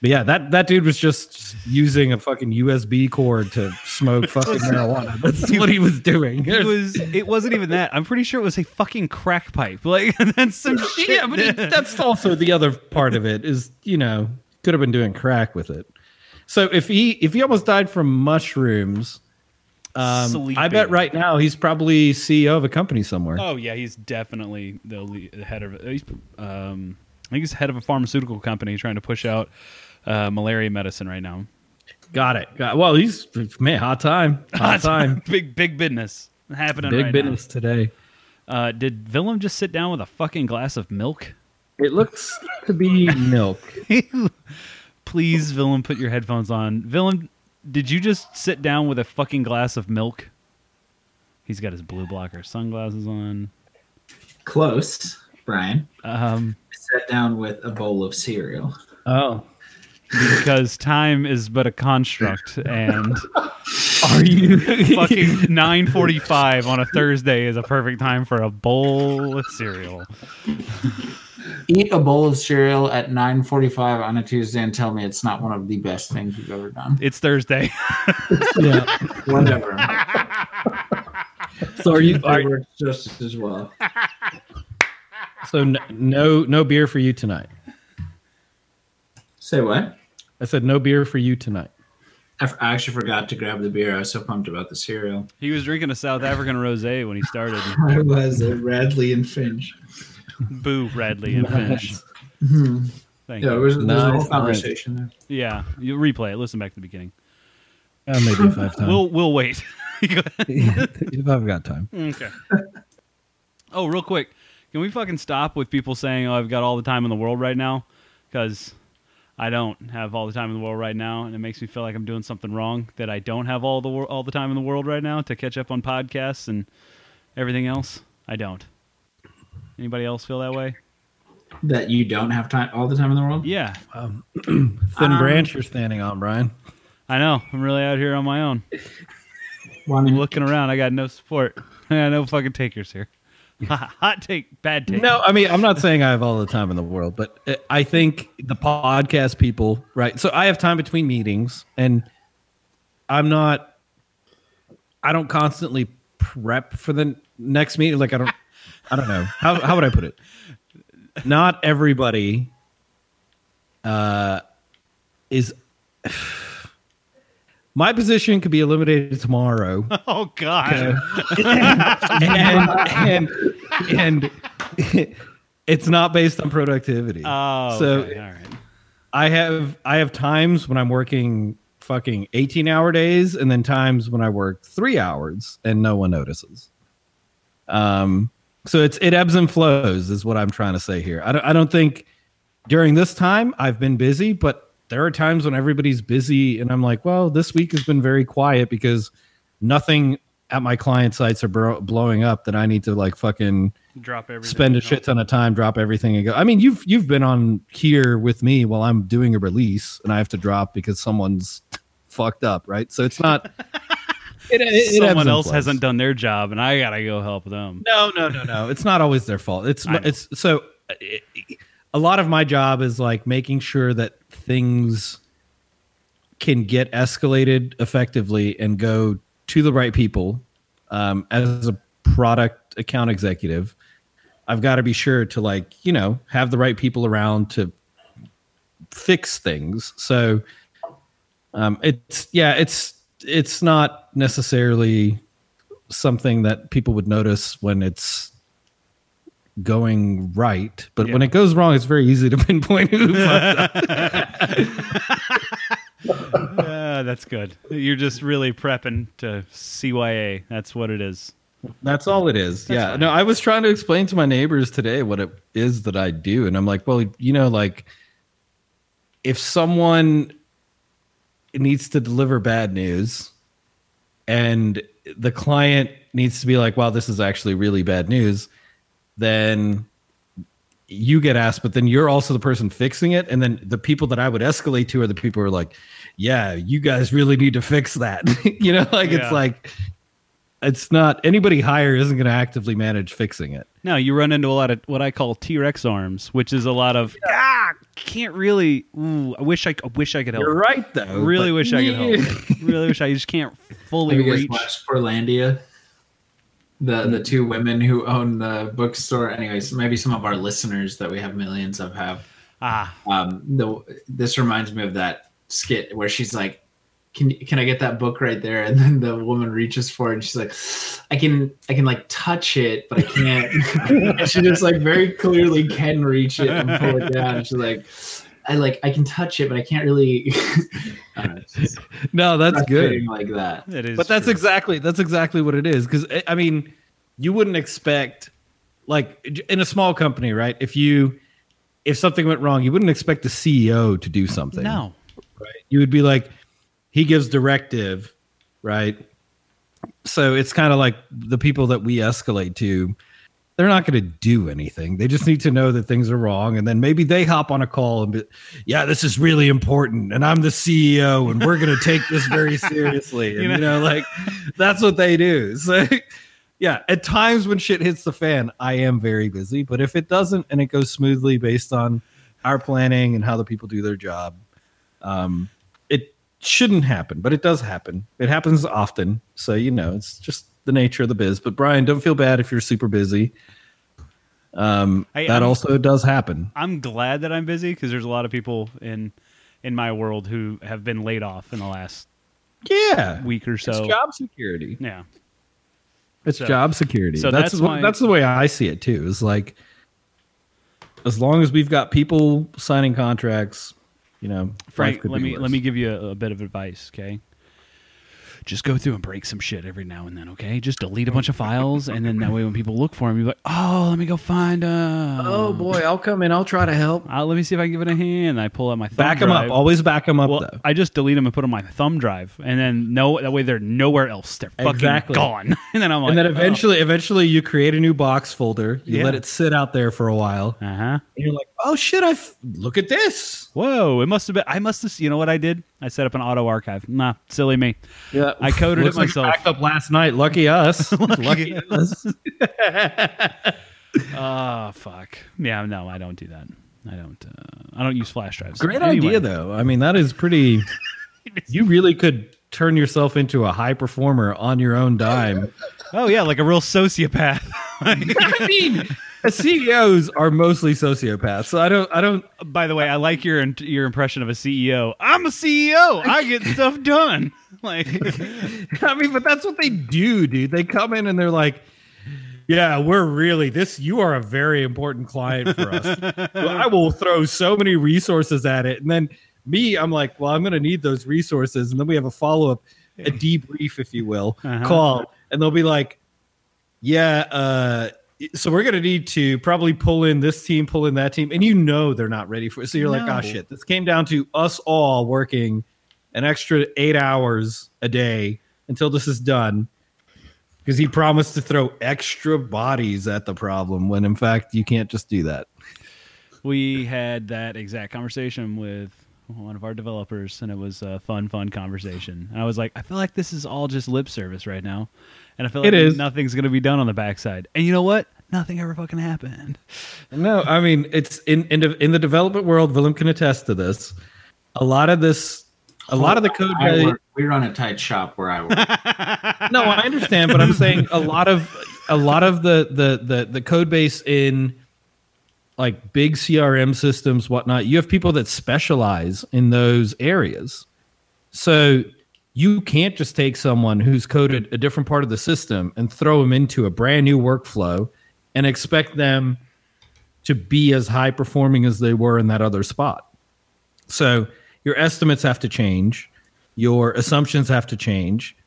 But yeah, that that dude was just using a fucking USB cord to smoke fucking marijuana. That's what he was doing. It was. It wasn't even that. I'm pretty sure it was a fucking crack pipe. Like that's some shit. yeah, but it, that's also the other part of it is you know could have been doing crack with it. So if he if he almost died from mushrooms, um, I bet right now he's probably CEO of a company somewhere. Oh yeah, he's definitely the, lead, the head of. He's, um, I think he's head of a pharmaceutical company trying to push out uh, malaria medicine right now. Got it. Got well. He's man, hot time, hot time, big big business happening. big right business today. Uh, did Willem just sit down with a fucking glass of milk? It looks to be milk. Please, Willem, put your headphones on. Willem, did you just sit down with a fucking glass of milk? He's got his blue blocker sunglasses on. Close, Brian. Um, I sat down with a bowl of cereal. Oh, because time is but a construct, and are you fucking 9:45 on a Thursday is a perfect time for a bowl of cereal. Eat a bowl of cereal at 9:45 on a Tuesday and tell me it's not one of the best things you've ever done. It's Thursday. yeah. Whatever. So are you? it Are, works just as well. so n- no no beer for you tonight. Say what? I said no beer for you tonight. I, f- I actually forgot to grab the beer. I was so pumped about the cereal. He was drinking a South African rosé when he started. I was a Radley and Finch. Boo, Radley and Finch. Hmm. Thank Yeah, it you. was, there's a whole conversation there. Yeah, you replay it. Listen back to the beginning. Uh, maybe if I have time. We'll we'll wait. If I've got time. Okay. Oh, real quick, can we fucking stop with people saying, "Oh, I've got all the time in the world right now," because I don't have all the time in the world right now, and it makes me feel like I'm doing something wrong. That I don't have all the wor- all the time in the world right now to catch up on podcasts and everything else. I don't. Anybody else feel that way? That you don't have time all the time in the world. Yeah, Thin Um, branch you're standing on, Brian. I know. I'm really out here on my own. Well, I I'm looking around. I got no support. I got no fucking takers here. Hot take, bad take. No, I mean, I'm not saying I have all the time in the world, but uh, I think the podcast people, right? So I have time between meetings and I'm not, I don't constantly prep for the next meeting. Like, I don't, I don't know. How, how would I put it? Not everybody uh, is, my position could be eliminated tomorrow. Oh God. and, and and it's not based on productivity. Oh, so okay, all right. I have I have times when I'm working fucking 18 hour days and then times when I work 3 hours and no one notices. Um so it's it ebbs and flows is what I'm trying to say here. I don't I don't think during this time I've been busy, but there are times when everybody's busy and I'm like, well, this week has been very quiet because nothing at my client sites are bro- blowing up that I need to like fucking Drop everything. spend a shit ton of time, drop everything, and go. I mean, you've you've been on here with me while I'm doing a release, and I have to drop because someone's fucked up, right? So it's not. It, it- Someone else hasn't done their job, and I gotta go help them. No, no, no, no. It's not always their fault. It's it's so. Uh, a lot of my job is like making sure that things can get escalated effectively and go to the right people. Um, as a product account executive, I've got to be sure to like you know have the right people around to fix things. So um, it's yeah, it's it's not necessarily something that people would notice when it's going right, but when it goes wrong, it's very easy to pinpoint who fucked up. Uh, that's good. You're just really prepping to CYA. That's what it is. That's all it is. yeah. No, I was trying to explain to my neighbors today what it is that I do, and I'm like, well, you know, like if someone needs to deliver bad news and the client needs to be like, wow, this is actually really bad news, then you get asked, but then you're also the person fixing it. And then the people that I would escalate to are the people who are like, yeah, you guys really need to fix that. you know, like Yeah. it's like, it's not anybody higher isn't going to actively manage fixing it. No, you run into a lot of what I call T Rex arms, which is a lot of ah, can't really. Ooh, I wish I, I wish I could help. You're right, though. Really but- wish I could help. really wish I just can't fully Have you guys reach. watched Portlandia? The the two women who own the bookstore. Anyways, maybe some of our listeners that we have millions of have. Ah, Um, the this reminds me of that skit where she's like, "Can can I get that book right there?" And then the woman reaches for it, and she's like, "I can I can like touch it, but I can't." and she just like very clearly can reach it and pull it down. And she's like, "I like I can touch it, but I can't really." I know, No, that's good. Like that. it is. but that's true. exactly that's exactly what it is because eh, i mean you wouldn't expect like in a small company right if you if something went wrong you wouldn't expect the ceo to do something no. Right? You would be like he gives directive right? So it's kind of like the people that we escalate to they're not going to do anything. They just need to know that things are wrong and then maybe they hop on a call and be yeah this is really important and i'm the ceo and we're going to take this very seriously. And you know, like that's what they do. So yeah at times when shit hits the fan i am very busy but if it doesn't and it goes smoothly based on our planning and how the people do their job um, it shouldn't happen, but it does happen. It happens often. So, you know, it's just the nature of the biz. But Brian, don't feel bad if you're super busy. Um, I- that I'm- also does happen. I'm glad that I'm busy because there's a lot of people in in my world who have been laid off in the last Yeah. week or so. it's job security. Yeah. It's So- job security. so that's that's my- that's the way I see it too. Is like as long as we've got people signing contracts, you know, Frank, let me worse. let me give you a, a bit of advice, okay? Just go through and break some shit every now and then, okay? Just delete a bunch of files, and then that way when people look for them, you're like, oh, let me go find. Uh, Oh boy, I'll come in. I'll try to help. uh, let me see if I can give it a hand. I pull out my thumb Back them up. Always back them up Well, though. I just delete them and put them on my thumb drive, and then no, that way they're nowhere else. They're fucking Exactly. gone. and then I'm like, and then eventually, eventually, you create a new box folder. You Yeah. let it sit out there for a while. uh huh. And you're like, oh shit! I f- look at this. Whoa! It must have been. I must have. You know what I did? I set up an auto archive. Nah, silly me. Yeah, I coded it Looks like myself. backed up last night. Lucky us. Lucky us. Oh fuck. Yeah, no, I don't do that. I don't. Uh, I don't use flash drives. Great Anyway. idea, though. I mean, that is pretty. you really could turn yourself into a high performer on your own dime. Oh yeah, like a real sociopath. I mean, CEOs are mostly sociopaths, so I don't. I don't. By the way, I like your your impression of a CEO. I'm a CEO. I get stuff done. Like, I mean, but that's what they do, dude. They come in and they're like, "Yeah, we're really this. You are a very important client for us. I will throw so many resources at it." And then me, I'm like, "Well, I'm going to need those resources." And then we have a follow up, a debrief, if you will, Uh-huh. call, and they'll be like, "Yeah, uh." So we're gonna need to probably pull in this team, pull in that team, and you know they're not ready for it. So you're like, ah, No. "Oh shit!" This came down to us all working an extra eight hours a day until this is done because he promised to throw extra bodies at the problem when in fact you can't just do that we had that exact conversation with one of our developers, and it was a fun, fun conversation. And I was like, I feel like this is all just lip service right now, and I feel like It is. nothing's going to be done on the backside. And you know what? Nothing ever fucking happened. no i mean it's in in, the- in the development world willem can attest to this a lot of this a lot of the code I base- work, we run a tight shop where I work. no i understand but i'm saying a lot of a lot of the the the, the code base in like big crm systems whatnot you have people that specialize in those areas so you can't just take someone who's coded a different part of the system and throw them into a brand new workflow and expect them to be as high performing as they were in that other spot. So your estimates have to change, your assumptions have to change,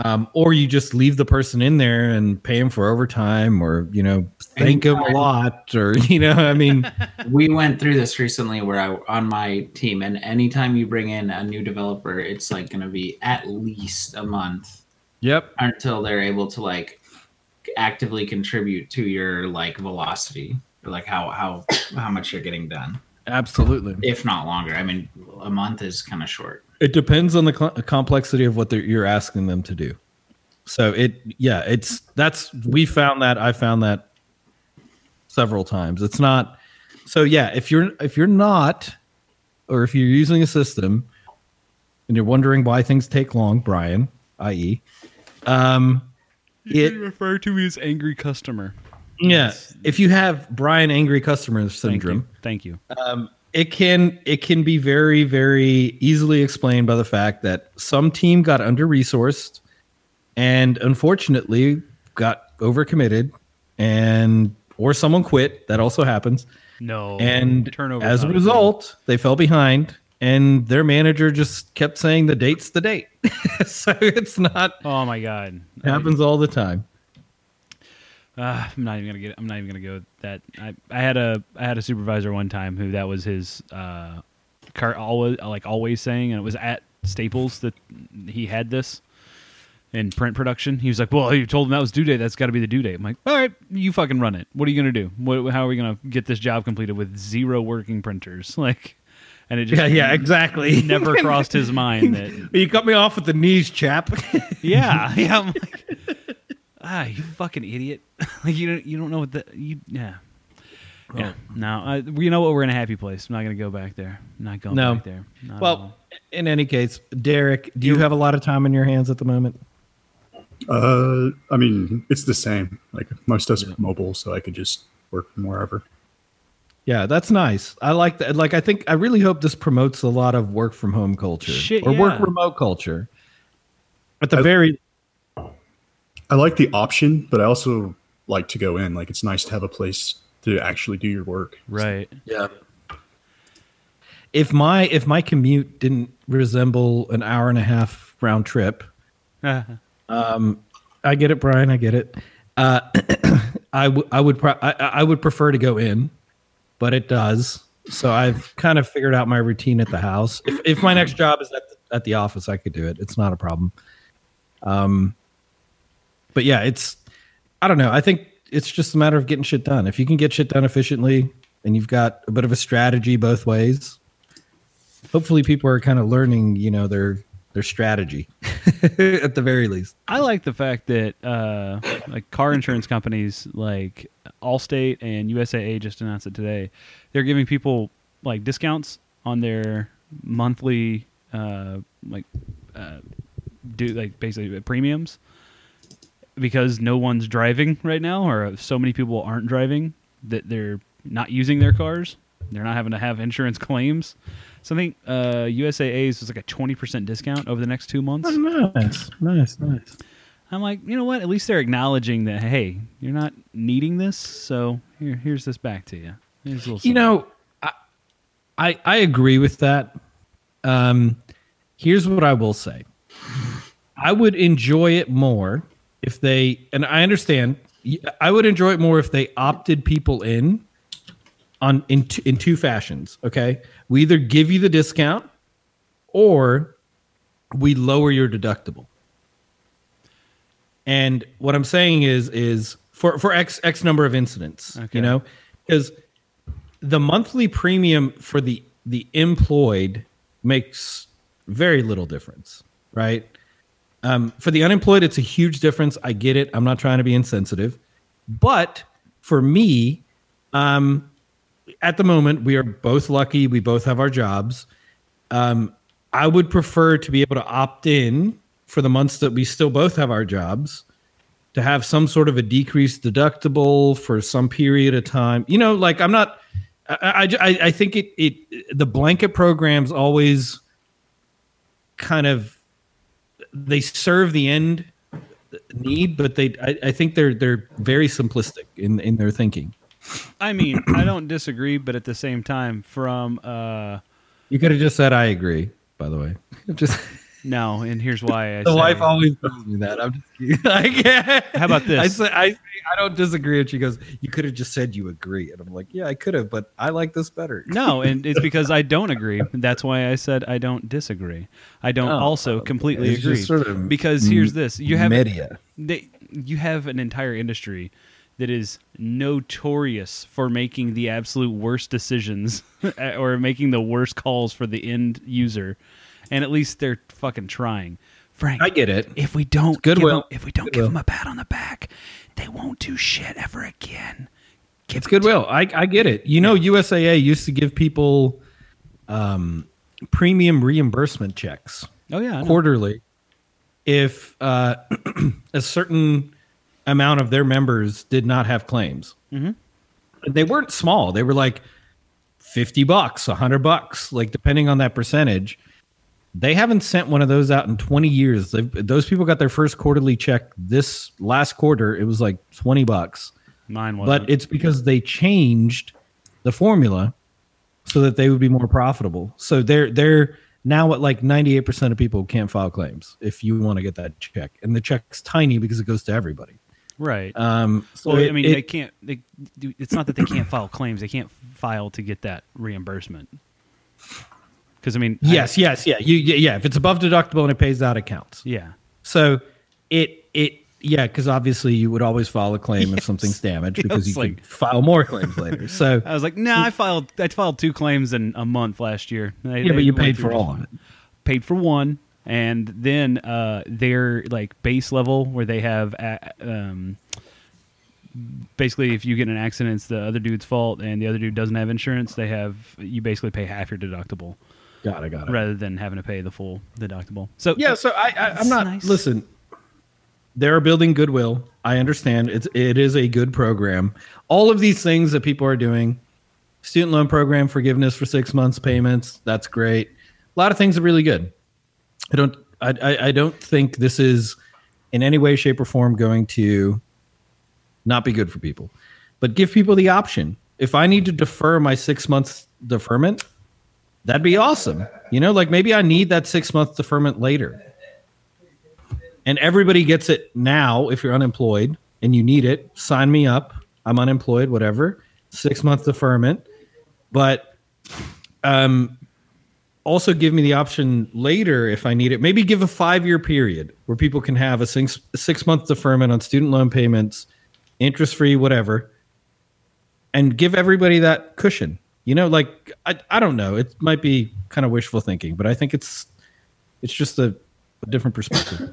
um, or you just leave the person in there and pay them for overtime, or you know thank them a lot, or you know I mean we went through this recently where I on my team, and anytime you bring in a new developer, it's like going to be at least a month yep. until they're able to like actively contribute to your like velocity or like how how how much you're getting done. Absolutely. if not longer. I mean a month is kind of short It depends on the cl- complexity of what you're asking them to do. So it yeah it's that's we found that I found that several times. It's not so yeah if you're if you're not or if you're using a system and you're wondering why things take long, Brian, i.e., um, it refer to me as angry customer. yeah if you have Brian angry customer Thank syndrome. you. Thank you. Um, it can it can be very very easily explained by the fact that some team got under resourced and unfortunately got overcommitted and or someone quit that also happens No. and turnover. as a result they fell behind and their manager just kept saying the date's the date so it's not Oh my god. it happens all the time Uh, I'm not even gonna get. I'm not even gonna go with that. I, I had a I had a supervisor one time who that was his uh, car always like always saying, and it was at Staples that he had this in print production. He was like, "Well, you told him that was due date. That's got to be the due date." I'm like, "All right, you fucking run it. What are you gonna do? What, how are we gonna get this job completed with zero working printers?" Like, and it just yeah yeah exactly never crossed his mind that you cut me off with the knees chap yeah, yeah. I'm like, ah, you fucking idiot! like you don't you don't know what the you yeah. Yeah. No, uh, you know what? We're in a happy place. I'm not going to go back there. I'm not going No. back there. Not Well, in any case, Derek, do you have a lot of time in your hands at the moment? Uh, I mean, it's the same. Like most stuff's mobile, so I could just work from wherever. Yeah, that's nice. I like that. Like, I think I really hope this promotes a lot of work from home culture Shit, or work remote culture. At the I- very I like the option, but I also like to go in. Like it's nice to have a place to actually do your work. right. yeah. If my if my commute didn't resemble an hour and a half round trip, um, I get it, Brian. I get it. Uh, I w- I would pro- I, I would prefer to go in, but it does. So I've kind of figured out my routine at the house. If if my next job is at the, at the office, I could do it. It's not a problem. Um, but yeah, it's I don't know. I think it's just a matter of getting shit done. If you can get shit done efficiently and you've got a bit of a strategy both ways. Hopefully, people are kind of learning, you know, their their strategy at the very least. I like the fact that uh, like car insurance companies like Allstate and USAA just announced it today. They're giving people like discounts on their monthly uh, like uh, do like basically premiums because no one's driving right now or so many people aren't driving that they're not using their cars. They're not having to have insurance claims. So I think uh, USAA's was like a twenty percent discount over the next two months. Oh, nice, nice, nice. I'm like, you know what? At least they're acknowledging that. Hey, you're not needing this, so here, here's this back to you. Here's a little You know, I, I I agree with that. Um, here's what I will say. I would enjoy it more if they, and I understand. I would enjoy it more if they opted people in on in two, in two fashions. Okay, we either give you the discount, or we lower your deductible. And what I'm saying is is for for x x number of incidents, Okay. you know, because the monthly premium for the the employed makes very little difference, right? Um, for the unemployed, it's a huge difference. I get it. I'm not trying to be insensitive, but for me, um, at the moment, we are both lucky. We both have our jobs. Um, I would prefer to be able to opt in for the months that we still both have our jobs to have some sort of a decreased deductible for some period of time. You know, like I'm not. I I, I- think it it the blanket programs always kind of they serve the end need, but they I, I think they're they're very simplistic in in their thinking. I mean, I don't disagree, but at the same time, from uh, You could have just said I agree. By the way, just no, and here's why I the wife always tells me that. I'm just kidding. I. How about this? I say I say I don't disagree, and she goes, "You could have just said you agree," and I'm like, "Yeah, I could have, but I like this better." No, and it's because I don't agree. That's why I said I don't disagree. I don't Oh, also completely agree. sort of because here's this: you have media. they, you have an entire industry that is notorious for making the absolute worst decisions or making the worst calls for the end user, and at least they're fucking trying. Frank, I get it. if we don't goodwill. give 'em- if we don't give them a pat on the back, they won't do shit ever again. Give It's it to- goodwill. I I get it. You know, USAA used to give people um, premium reimbursement checks. Oh yeah, quarterly if uh, a certain amount of their members did not have claims. Mhm. They weren't small. They were like 50 bucks, 100 bucks, like depending on that percentage. They haven't sent one of those out in 20 years. They've, those people got their first quarterly check this last quarter. It was like 20 bucks. Mine wasn't. But it's because they changed the formula so that they would be more profitable. So they're they're now at like 98% of people can't file claims if you want to get that check. And the check's tiny because it goes to everybody. right. Um so well, it- I mean, it- they can't. They, it's not that they can't file claims; they can't file to get that reimbursement. Because I mean, I- yes, yes, yeah. You yeah, if it's above deductible and it pays out it counts. yeah, So it it yeah, because obviously you would always file a claim if something's damaged because you like- could file more claims later. So I was like, nah, I filed. I filed two claims in a month last year. I- yeah, I but you paid for all of it. Paid for one, and then uh, their like base level where they have um, basically if you get in an accident, it's the other dude's fault, and the other dude doesn't have insurance. They have you basically pay half your deductible Got it, got it. rather than having to pay the full deductible. So Yeah, so I, I I'm not nice. listen. They're building goodwill. I understand it's it is a good program. All of these things that people are doing, student loan program forgiveness for six months payments, that's great. A lot of things are really good. I don't I, I, I don't think this is in any way, shape, or form going to not be good for people. But give people the option. If I need to defer my six months deferment, that'd be awesome. You know, like maybe I need that six month deferment later. And everybody gets it now if you're unemployed and you need it. Sign me up. I'm unemployed, whatever. Six month deferment. But um, also give me the option later if I need it. Maybe give a five year period where people can have a six, six month deferment on student loan payments, interest free, whatever. and give everybody that cushion. You know, like I, I don't know. It might be kind of wishful thinking, but I think it's it's just a, a different perspective.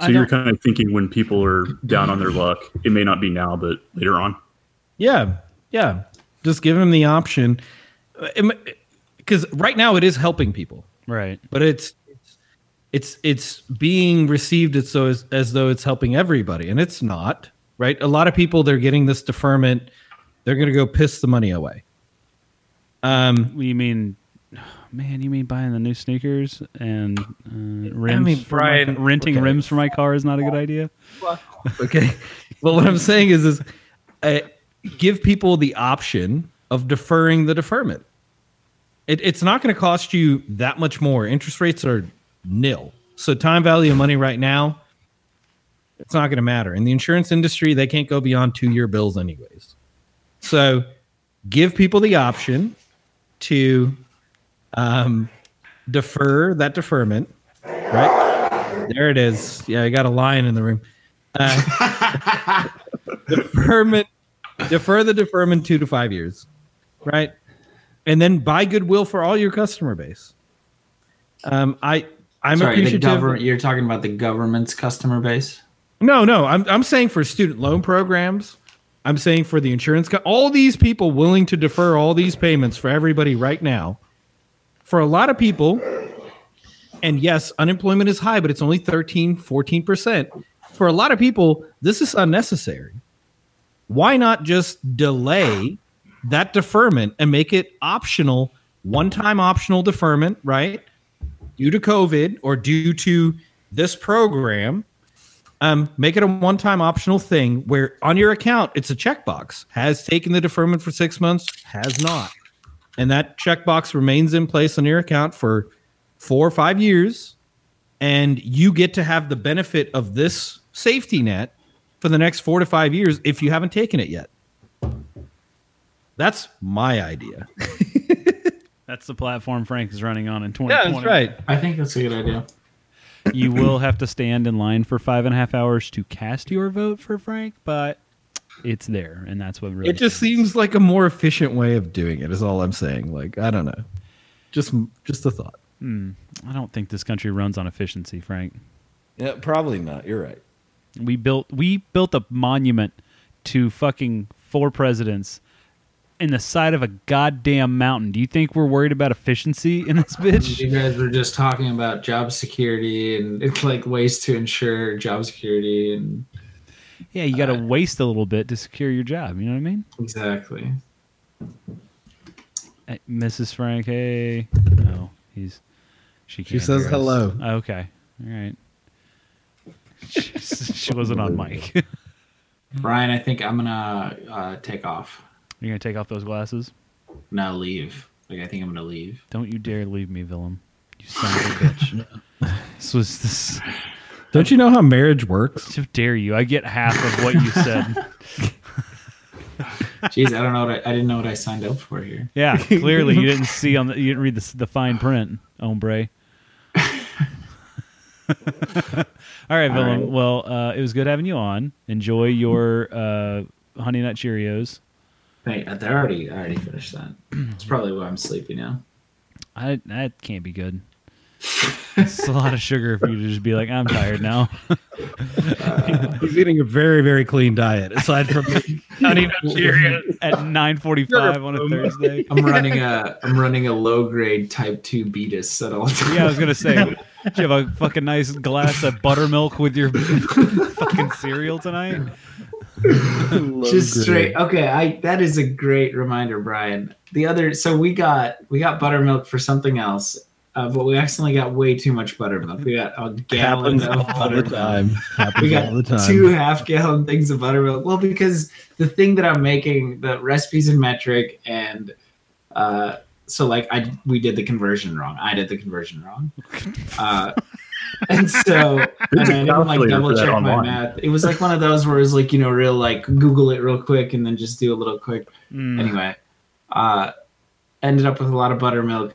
So you're kind of thinking when people are down on their luck, it may not be now, but later on. Yeah, yeah. Just give them the option, because right now it is helping people, Right. but it's it's it's, it's being received as so as, as though it's helping everybody, and it's not. Right? A lot of people they're getting this deferment, they're going to go piss the money away. Um, You mean, man? You mean buying the new sneakers and uh, rims? mean, for my- renting okay. rims for my car is not a good idea. okay. well, what I'm saying is, is uh, give people the option of deferring the deferment. It, it's not going to cost you that much more. Interest rates are nil. So time value of money right now, it's not going to matter. In the insurance industry, they can't go beyond two year bills anyways. So give people the option to um, defer that deferment. Right there, it is. Yeah, I got a lion in the room. Uh, deferment, defer the deferment two to five years, right? And then buy goodwill for all your customer base. Um, I I'm Sorry, the appreciative. government. You're talking about the government's customer base. No, no, I'm I'm saying for student loan programs. I'm saying for the insurance all these people willing to defer all these payments for everybody right now. For a lot of people, and yes, unemployment is high, but it's only 13, 14%. For a lot of people, this is unnecessary. Why not just delay that deferment and make it optional, one-time optional deferment, right? Due to COVID or due to this program, um, make it a one-time optional thing where on your account it's a checkbox. Has taken the deferment for six months, has not, and that checkbox remains in place on your account for four or five years, and you get to have the benefit of this safety net for the next four to five years if you haven't taken it yet. That's my idea. That's the platform Frank is running on in 2020. right. I think that's a good idea. You will have to stand in line for five and a half hours to cast your vote for Frank, but it's there, and that's what really. It just seems like a more efficient way of doing it. Is all I'm saying. Like I don't know, just just a thought. Hmm. I don't think this country runs on efficiency, Frank. Yeah, probably not. You're right. We built we built a monument to fucking four presidents in the side of a goddamn mountain. Do you think we're worried about efficiency in this bitch? You guys were just talking about job security and it's like ways to ensure job security and Yeah, you got to waste a little bit to secure your job. You know what I mean? exactly. Hey, Mrs. Frank, hey. No, he's she. Can't says hear us. hello. Okay, all right. She, she wasn't on mic. Brian, I think I'm gonna uh, take off. You're gonna take off those glasses. No, leave. Like I think I'm gonna leave. Don't you dare leave me, Willem. You son of a bitch. this was this. Don't you know how marriage works? How dare you? I get half of what you said. Jeez, I don't know what I, I didn't know what I signed up for here. Yeah, clearly you didn't see on the you didn't read the, the fine print, hombre. All right, All Willem. right. Well, uh, it was good having you on. Enjoy your uh, honey nut Cheerios. Hey, uh, they already I already finished that. It's probably why I'm sleepy now. I that can't be good. it's a lot of sugar for you to just be like, I'm tired now. He's eating a very very clean diet aside from honey nut Cheerios. At 9:45 on a Thursday. I'm running a I'm running a low grade type two beatus at all times. Yeah, I was gonna say, do you have a fucking nice glass of buttermilk with your fucking cereal tonight? just straight okay i that is a great reminder brian. The other so we got we got buttermilk for something else uh, but we accidentally got way too much buttermilk. We got a gallon Happens of all the buttermilk time. we got all the time. two half gallon things of buttermilk. Well because the thing that i'm making the recipes in metric and uh so like i we did the conversion wrong. I did the conversion wrong. Uh and so and There's a I didn't like double check my online. math. It was like one of those where it's like, you know, real like Google it real quick and then just do a little quick. Mm. Anyway, uh ended up with a lot of buttermilk.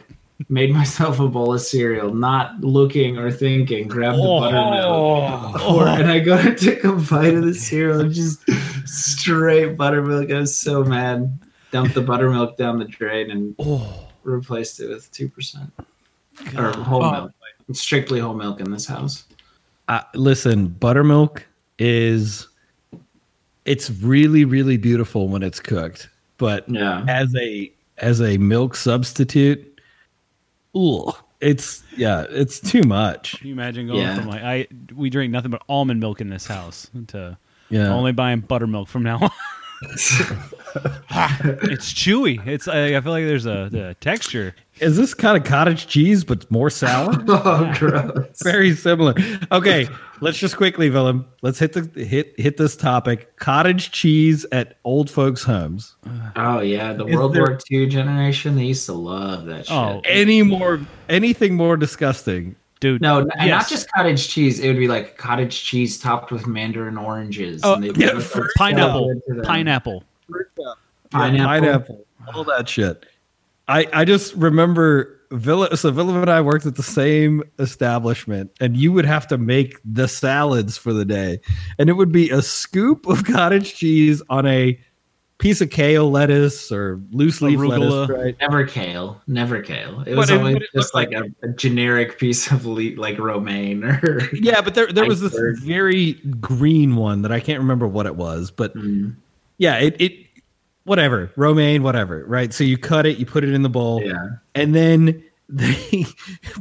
made myself a bowl of cereal, not looking or thinking, grabbed the buttermilk. Pour, and I go to take a bite of the cereal and just straight buttermilk. I was so mad. Dumped the buttermilk down the drain and Oh, replaced it with 2% or whole Oh. milk. It's strictly whole milk in this house. Uh, listen, buttermilk is it's really really beautiful when it's cooked, but Yeah. as a as a milk substitute, ooh, it's yeah, it's too much. can you imagine going Yeah. from like I we drink nothing but almond milk in this house to Yeah. only buying buttermilk from now on. it's chewy. It's I, I feel like there's a the texture. Is this kind of cottage cheese but more sour? Oh, gross. Very similar. Okay, let's just quickly, Willem. Let's hit the hit hit this topic. Cottage cheese at old folks' homes. Oh, yeah. The Is World there- War II generation, they used to love that oh, shit. Oh, Any more anything more disgusting? Dude, No, Yes. not just cottage cheese. It would be like cottage cheese topped with mandarin oranges. Oh, and yeah, put, like, for- pineapple, salad to pineapple. Pineapple. pineapple, all that shit. I I just remember Villa. So Villa and I worked at the same establishment, and you would have to make the salads for the day, and it would be a scoop of cottage cheese on a piece of kale lettuce or loose leaf Arugula. lettuce, right? Never kale. Never kale. It But was it- always but it just looked like, a, a generic piece of le- like romaine or. Yeah, but there there was this very green one that I can't remember what it was, but Mm, yeah, it it whatever romaine, whatever, right? So you cut it, you put it in the bowl, yeah. and then they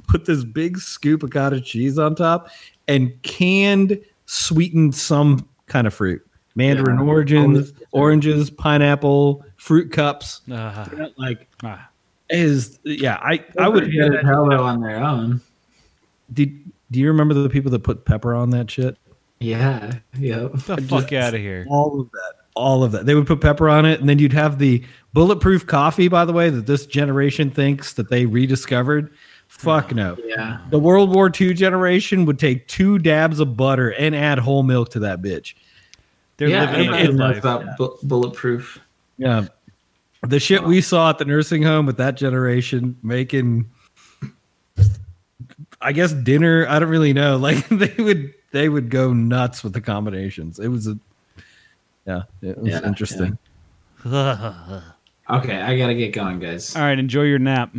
put this big scoop of cottage cheese on top and canned sweetened some kind of fruit mandarin Yeah. oranges oranges pineapple fruit cups Ah, like ah. is yeah i i would get it hello on their own. did do you remember the people that put pepper on that shit Yeah. yeah the fuck out of here. all of that all of that they would put pepper on it and then you'd have the bulletproof coffee by the way that this generation thinks that they rediscovered fuck no Yeah. The World War II generation would take two dabs of butter and add whole milk to that bitch. They're yeah. living a Everybody good knows life. about bu- bulletproof. Yeah. The shit we saw at the nursing home with that generation making I guess dinner, I don't really know. Like they would they would go nuts with the combinations. It was a yeah, it was Yeah, interesting. Okay, I gotta get going, guys. All right, enjoy your nap.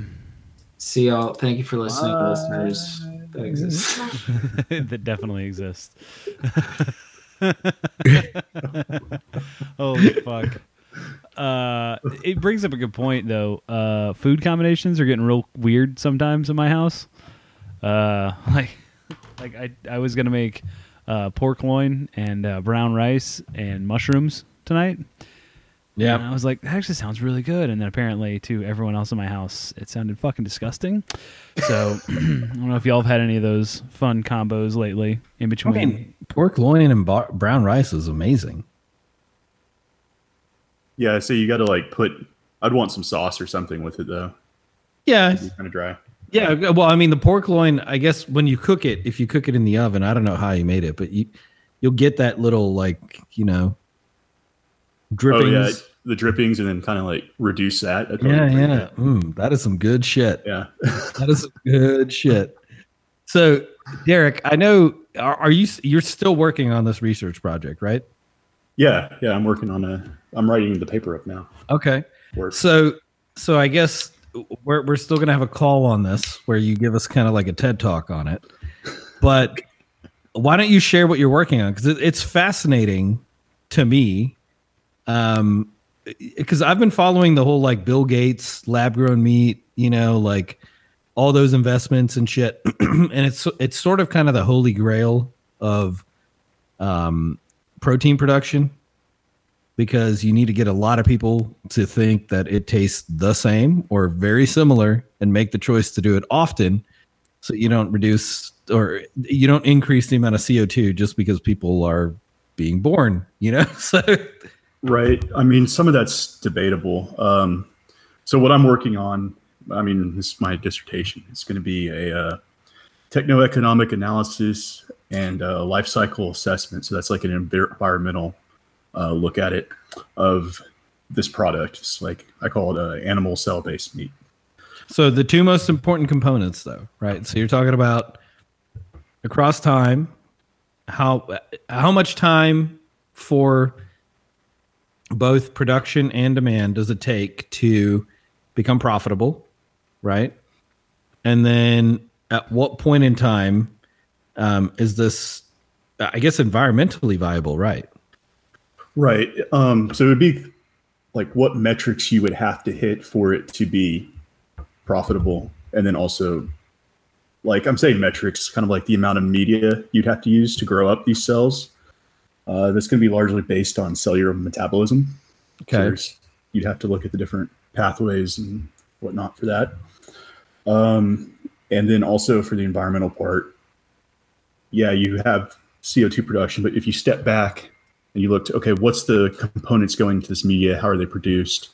See y'all. Thank you for listening, listeners. That exists. that definitely exists. Holy fuck. Uh, it brings up a good point though. Uh, food combinations are getting real weird sometimes in my house. Uh, like, like I, I was gonna make uh, pork loin and uh, brown rice and mushrooms tonight. Yeah. And I was like, that actually sounds really good. And then apparently, to everyone else in my house, it sounded fucking disgusting. So I don't know if y'all have had any of those fun combos lately in I between. mean, pork loin and bar- brown rice is amazing. Yeah, so you got to like put. I'd want some sauce or something with it though. Yeah, Kind of dry. Yeah, well, I mean, the pork loin. I guess when you cook it, if you cook it in the oven, I don't know how you made it, but you you'll get that little like you know drippings. Oh yeah, the drippings, and then kind of like reduce that. Yeah, yeah. Mm, that is some good shit. Yeah. That is some good shit. So, Derek, I know. Are, are you? You're still working on this research project, right? yeah, yeah. I'm working on a. I'm writing the paper up now. Okay. Work. So, so I guess we're we're still gonna have a call on this where you give us kind of like a TED talk on it. But why don't you share what you're working on? Because it, it's fascinating to me. Um, because I've been following the whole like Bill Gates lab grown meat, you know, like all those investments and shit, and it's it's sort of kind of the holy grail of um, protein production because you need to get a lot of people to think that it tastes the same or very similar and make the choice to do it often so you don't reduce or you don't increase the amount of CO2 just because people are being born, you know? So Right. I mean, some of that's debatable. Um, so what I'm working on, I mean, this is my dissertation. It's going to be a uh, techno-economic analysis and uh, life cycle assessment. So that's like an environmental uh, look at it of this product. It's like I call it uh, animal cell-based meat. So the two most important components, though, right? So you're talking about across time, how how much time for both production and demand does it take to become profitable, right? And then at what point in time um, is this, I guess, environmentally viable, right? Right. Um, so it would be like what metrics you would have to hit for it to be profitable, and then also, like I'm saying, metrics, kind of like the amount of media you'd have to use to grow up these cells. Uh, that's going to be largely based on cellular metabolism. Okay. there's- you'd have to look at the different pathways and whatnot for that. Um, and then also for the environmental part, yeah, you have CO2 production, but if you step back and you looked, okay, what's the components going into this media? How are they produced?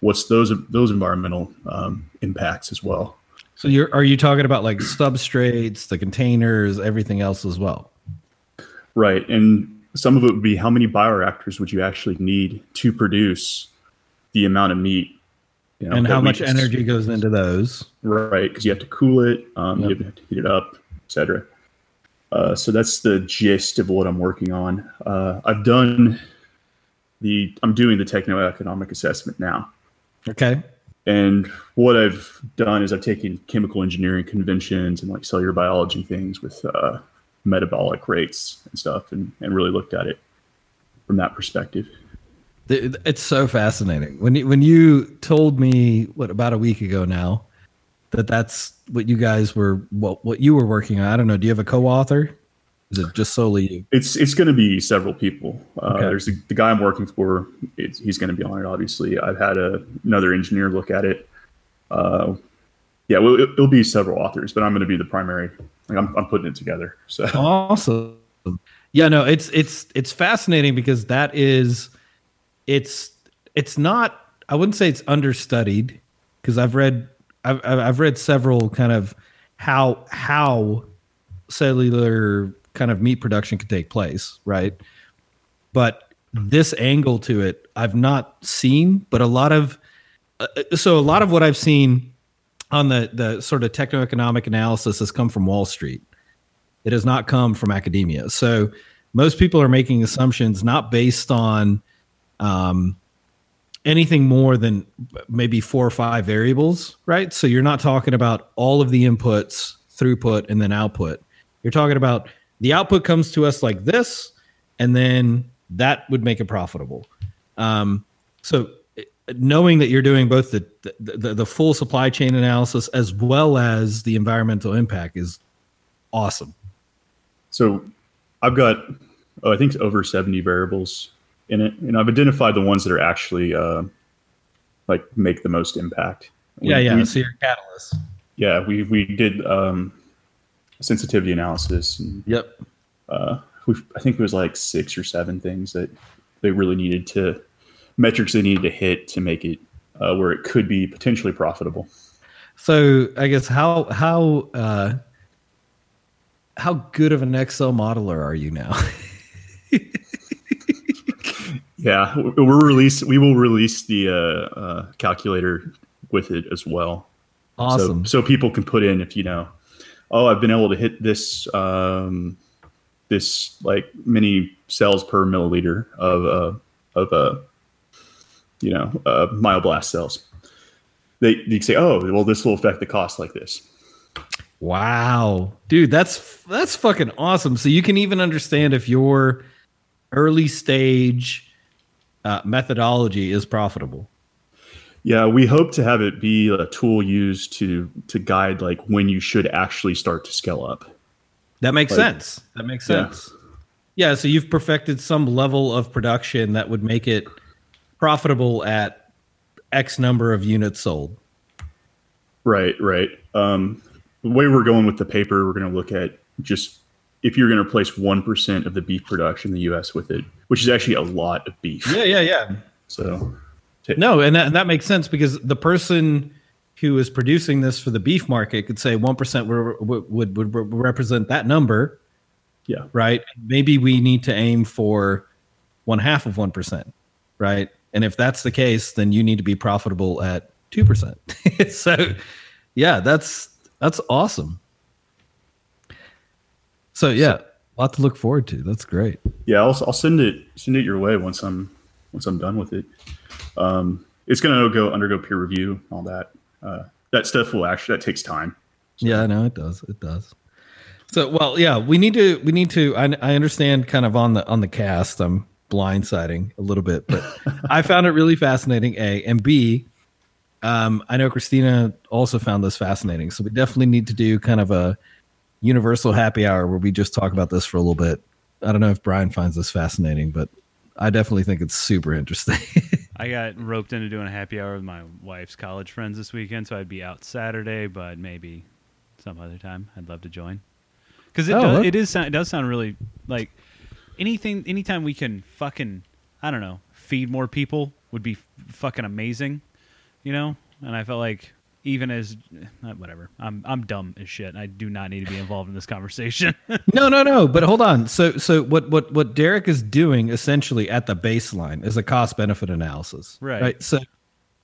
What's those those environmental um, impacts as well? So you're are you talking about like substrates, the containers, everything else as well? Right, and some of it would be how many bioreactors would you actually need to produce the amount of meat, you know, and how much just- energy goes into those? right? Because you have to cool it, um, Yep. you have to heat it up, etc. Uh, so that's the gist of what I'm working on. Uh, I've done the I'm doing the techno-economic assessment now. Okay. And what I've done is I've taken chemical engineering conventions and like cellular biology things with uh, metabolic rates and stuff, and, and really looked at it from that perspective. It's so fascinating. When you, when you told me what about a week ago now that that's what you guys were what what you were working on. I don't know. Do you have a co-author? Is it just solely you? It's it's going to be several people. Uh, Okay. There's the, the guy I'm working for. It's, he's going to be on it. Obviously, I've had a, another engineer look at it. Uh, yeah, well, it, it'll be several authors, but I'm going to be the primary. Like I'm, I'm putting it together. So Awesome. Yeah, no, it's it's it's fascinating because that is it's it's not I wouldn't say it's understudied because I've read I've I've read several kind of how how cellular kind of meat production can take place, right? But this angle to it I've not seen, but a lot of uh, so a lot of what I've seen on the the sort of techno-economic analysis has come from Wall Street. It has not come from academia. So most people are making assumptions not based on um, anything more than maybe four or five variables, right? So you're not talking about all of the inputs, throughput, and then output. You're talking about the output comes to us like this, and then that would make it profitable. Um, so knowing that you're doing both the, the the the full supply chain analysis as well as the environmental impact is awesome. So I've got, oh, I think over 70 variables in it, and I've identified the ones that are actually uh, like make the most impact. Yeah, yeah. we- so your catalyst. yeah, we we did um, sensitivity analysis, and Yep. uh, we, I think it was like six or seven things that they really needed to metrics they needed to hit to make it uh, where it could be potentially profitable. So I guess how how uh, how good of an Excel modeler are you now? Yeah, we're release. We will release the uh, uh, calculator with it as well. awesome. So, so people can put in if you know, oh, I've been able to hit this um, this like many cells per milliliter of uh, of uh, you know uh, myoblast cells. They can say, oh, well, this will affect the cost like this. Wow, dude, that's that's fucking awesome. So you can even understand if your early stage uh, methodology is profitable. Yeah, we hope to have it be a tool used to to guide like when you should actually start to scale up. That makes Like- sense. That makes Yeah. sense. Yeah. So you've perfected some level of production that would make it profitable at X number of units sold. Right, right. Um, the way we're going with the paper, we're going to look at just if you're going to replace one percent of the beef production in the U.S. with it, which is actually a lot of beef. Yeah, yeah, yeah. So, No, and that, and that makes sense because the person who is producing this for the beef market could say one percent would, would would represent that number, yeah, right? Maybe we need to aim for one half of one percent, right? And if that's the case, then you need to be profitable at two percent. so Yeah, that's that's awesome. So yeah, a lot to look forward to. That's great. Yeah, I'll, I'll send it send it your way once I'm once I'm done with it. Um, it's going to go undergo peer review, all that. Uh, that stuff will actually that takes time. Yeah, I know it does. It does. So well, yeah, we need to we need to. I, I understand kind of on the on the cast. I'm blindsiding a little bit, but I found it really fascinating. A and B. Um, I know Christina also found this fascinating, so we definitely need to do kind of a universal happy hour where we just talk about this for a little bit. I don't know if Brian finds this fascinating, but I definitely think it's super interesting. I got roped into doing a happy hour with my wife's college friends this weekend, so I'd be out Saturday, but maybe some other time. I'd love to join because it Oh, does, it is it does sound really like anything. Anytime we can fucking I don't know feed more people would be fucking amazing, you know. And I felt like even as uh, whatever, I'm I'm dumb as shit. I do not need to be involved in this conversation. no, no, no. But hold on. So, so what, what, what Derek is doing essentially at the baseline is a cost benefit analysis, right, Right. So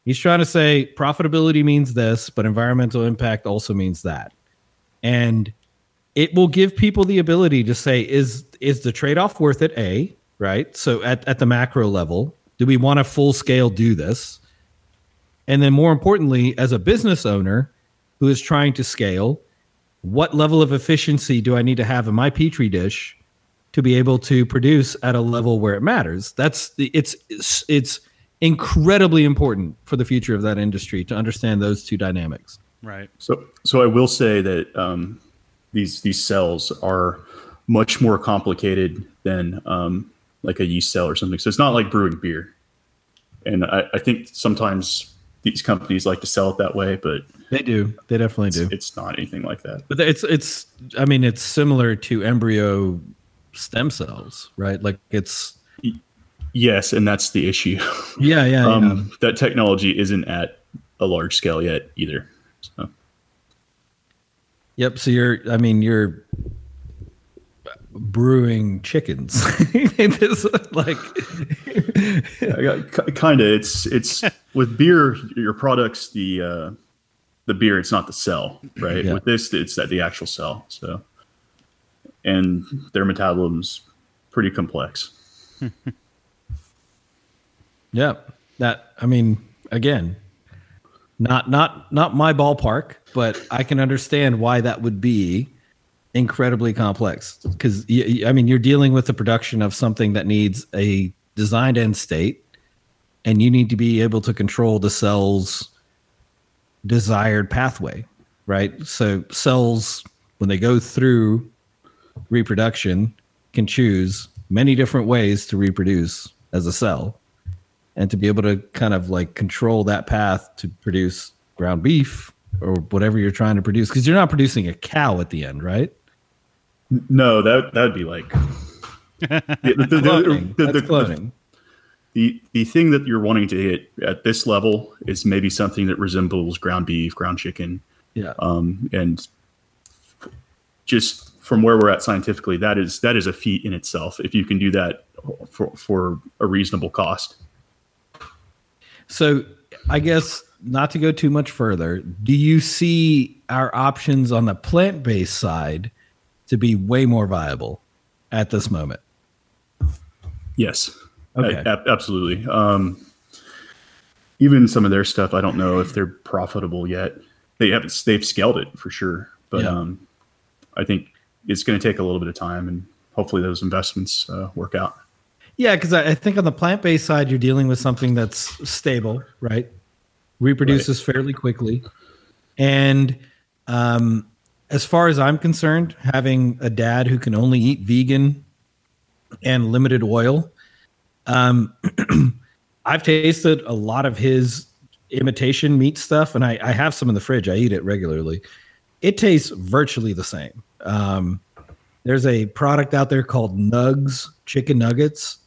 he's trying to say profitability means this, but environmental impact also means that, and it will give people the ability to say, is is the trade off worth it? A right. So at at the macro level, do we want to full scale do this? And then more importantly, as a business owner who is trying to scale, what level of efficiency do I need to have in my petri dish to be able to produce at a level where it matters? That's the it's it's, it's incredibly important for the future of that industry to understand those two dynamics. right. So, so I will say that um, these these cells are much more complicated than um, like a yeast cell or something. So it's not like brewing beer. And I, I think sometimes these companies like to sell it that way, but They do. They definitely it's, do. it's not anything like that. But it's it's I mean it's similar to embryo stem cells, right? Like it's Yes, and that's the issue. yeah, yeah, yeah. um, that technology isn't at a large scale yet either. So, Yep. So you're, I mean, you're brewing chickens. This, like, I got kind of it's it's with beer your products the uh, the beer it's not the cell right Yeah. with this it's that the actual cell so and their metabolism's pretty complex yeah. That I mean, again, not not not my ballpark, but I can understand why that would be incredibly complex because I mean you're dealing with the production of something that needs a designed end state, and you need to be able to control the cell's desired pathway, right? So cells when they go through reproduction can choose many different ways to reproduce as a cell and to be able to kind of like control that path to produce ground beef or whatever you're trying to produce because you're not producing a cow at the end right no that that'd be like the, the, the- cloning. the- the- cloning. the the thing that you're wanting to hit at this level is maybe something that resembles ground beef ground chicken yeah um, and just from where we're at scientifically that is that is a feat in itself if you can do that for, for a reasonable cost so i guess not to go too much further do you see our options on the plant-based side to be way more viable at this moment yes Okay. A- ab- absolutely um, even some of their stuff i don't know if they're profitable yet they haven't they've scaled it for sure but Yeah. um, i think it's going to take a little bit of time and hopefully those investments uh, work out Yeah, because I, I think on the plant based side, you're dealing with something that's stable, right? Reproduces fairly quickly. And um, as far as I'm concerned, having a dad who can only eat vegan and limited oil, um, I've tasted a lot of his imitation meat stuff, and I, I have some in the fridge. I eat it regularly. It tastes virtually the same. Um, there's a product out there called Nuggs chicken nuggets.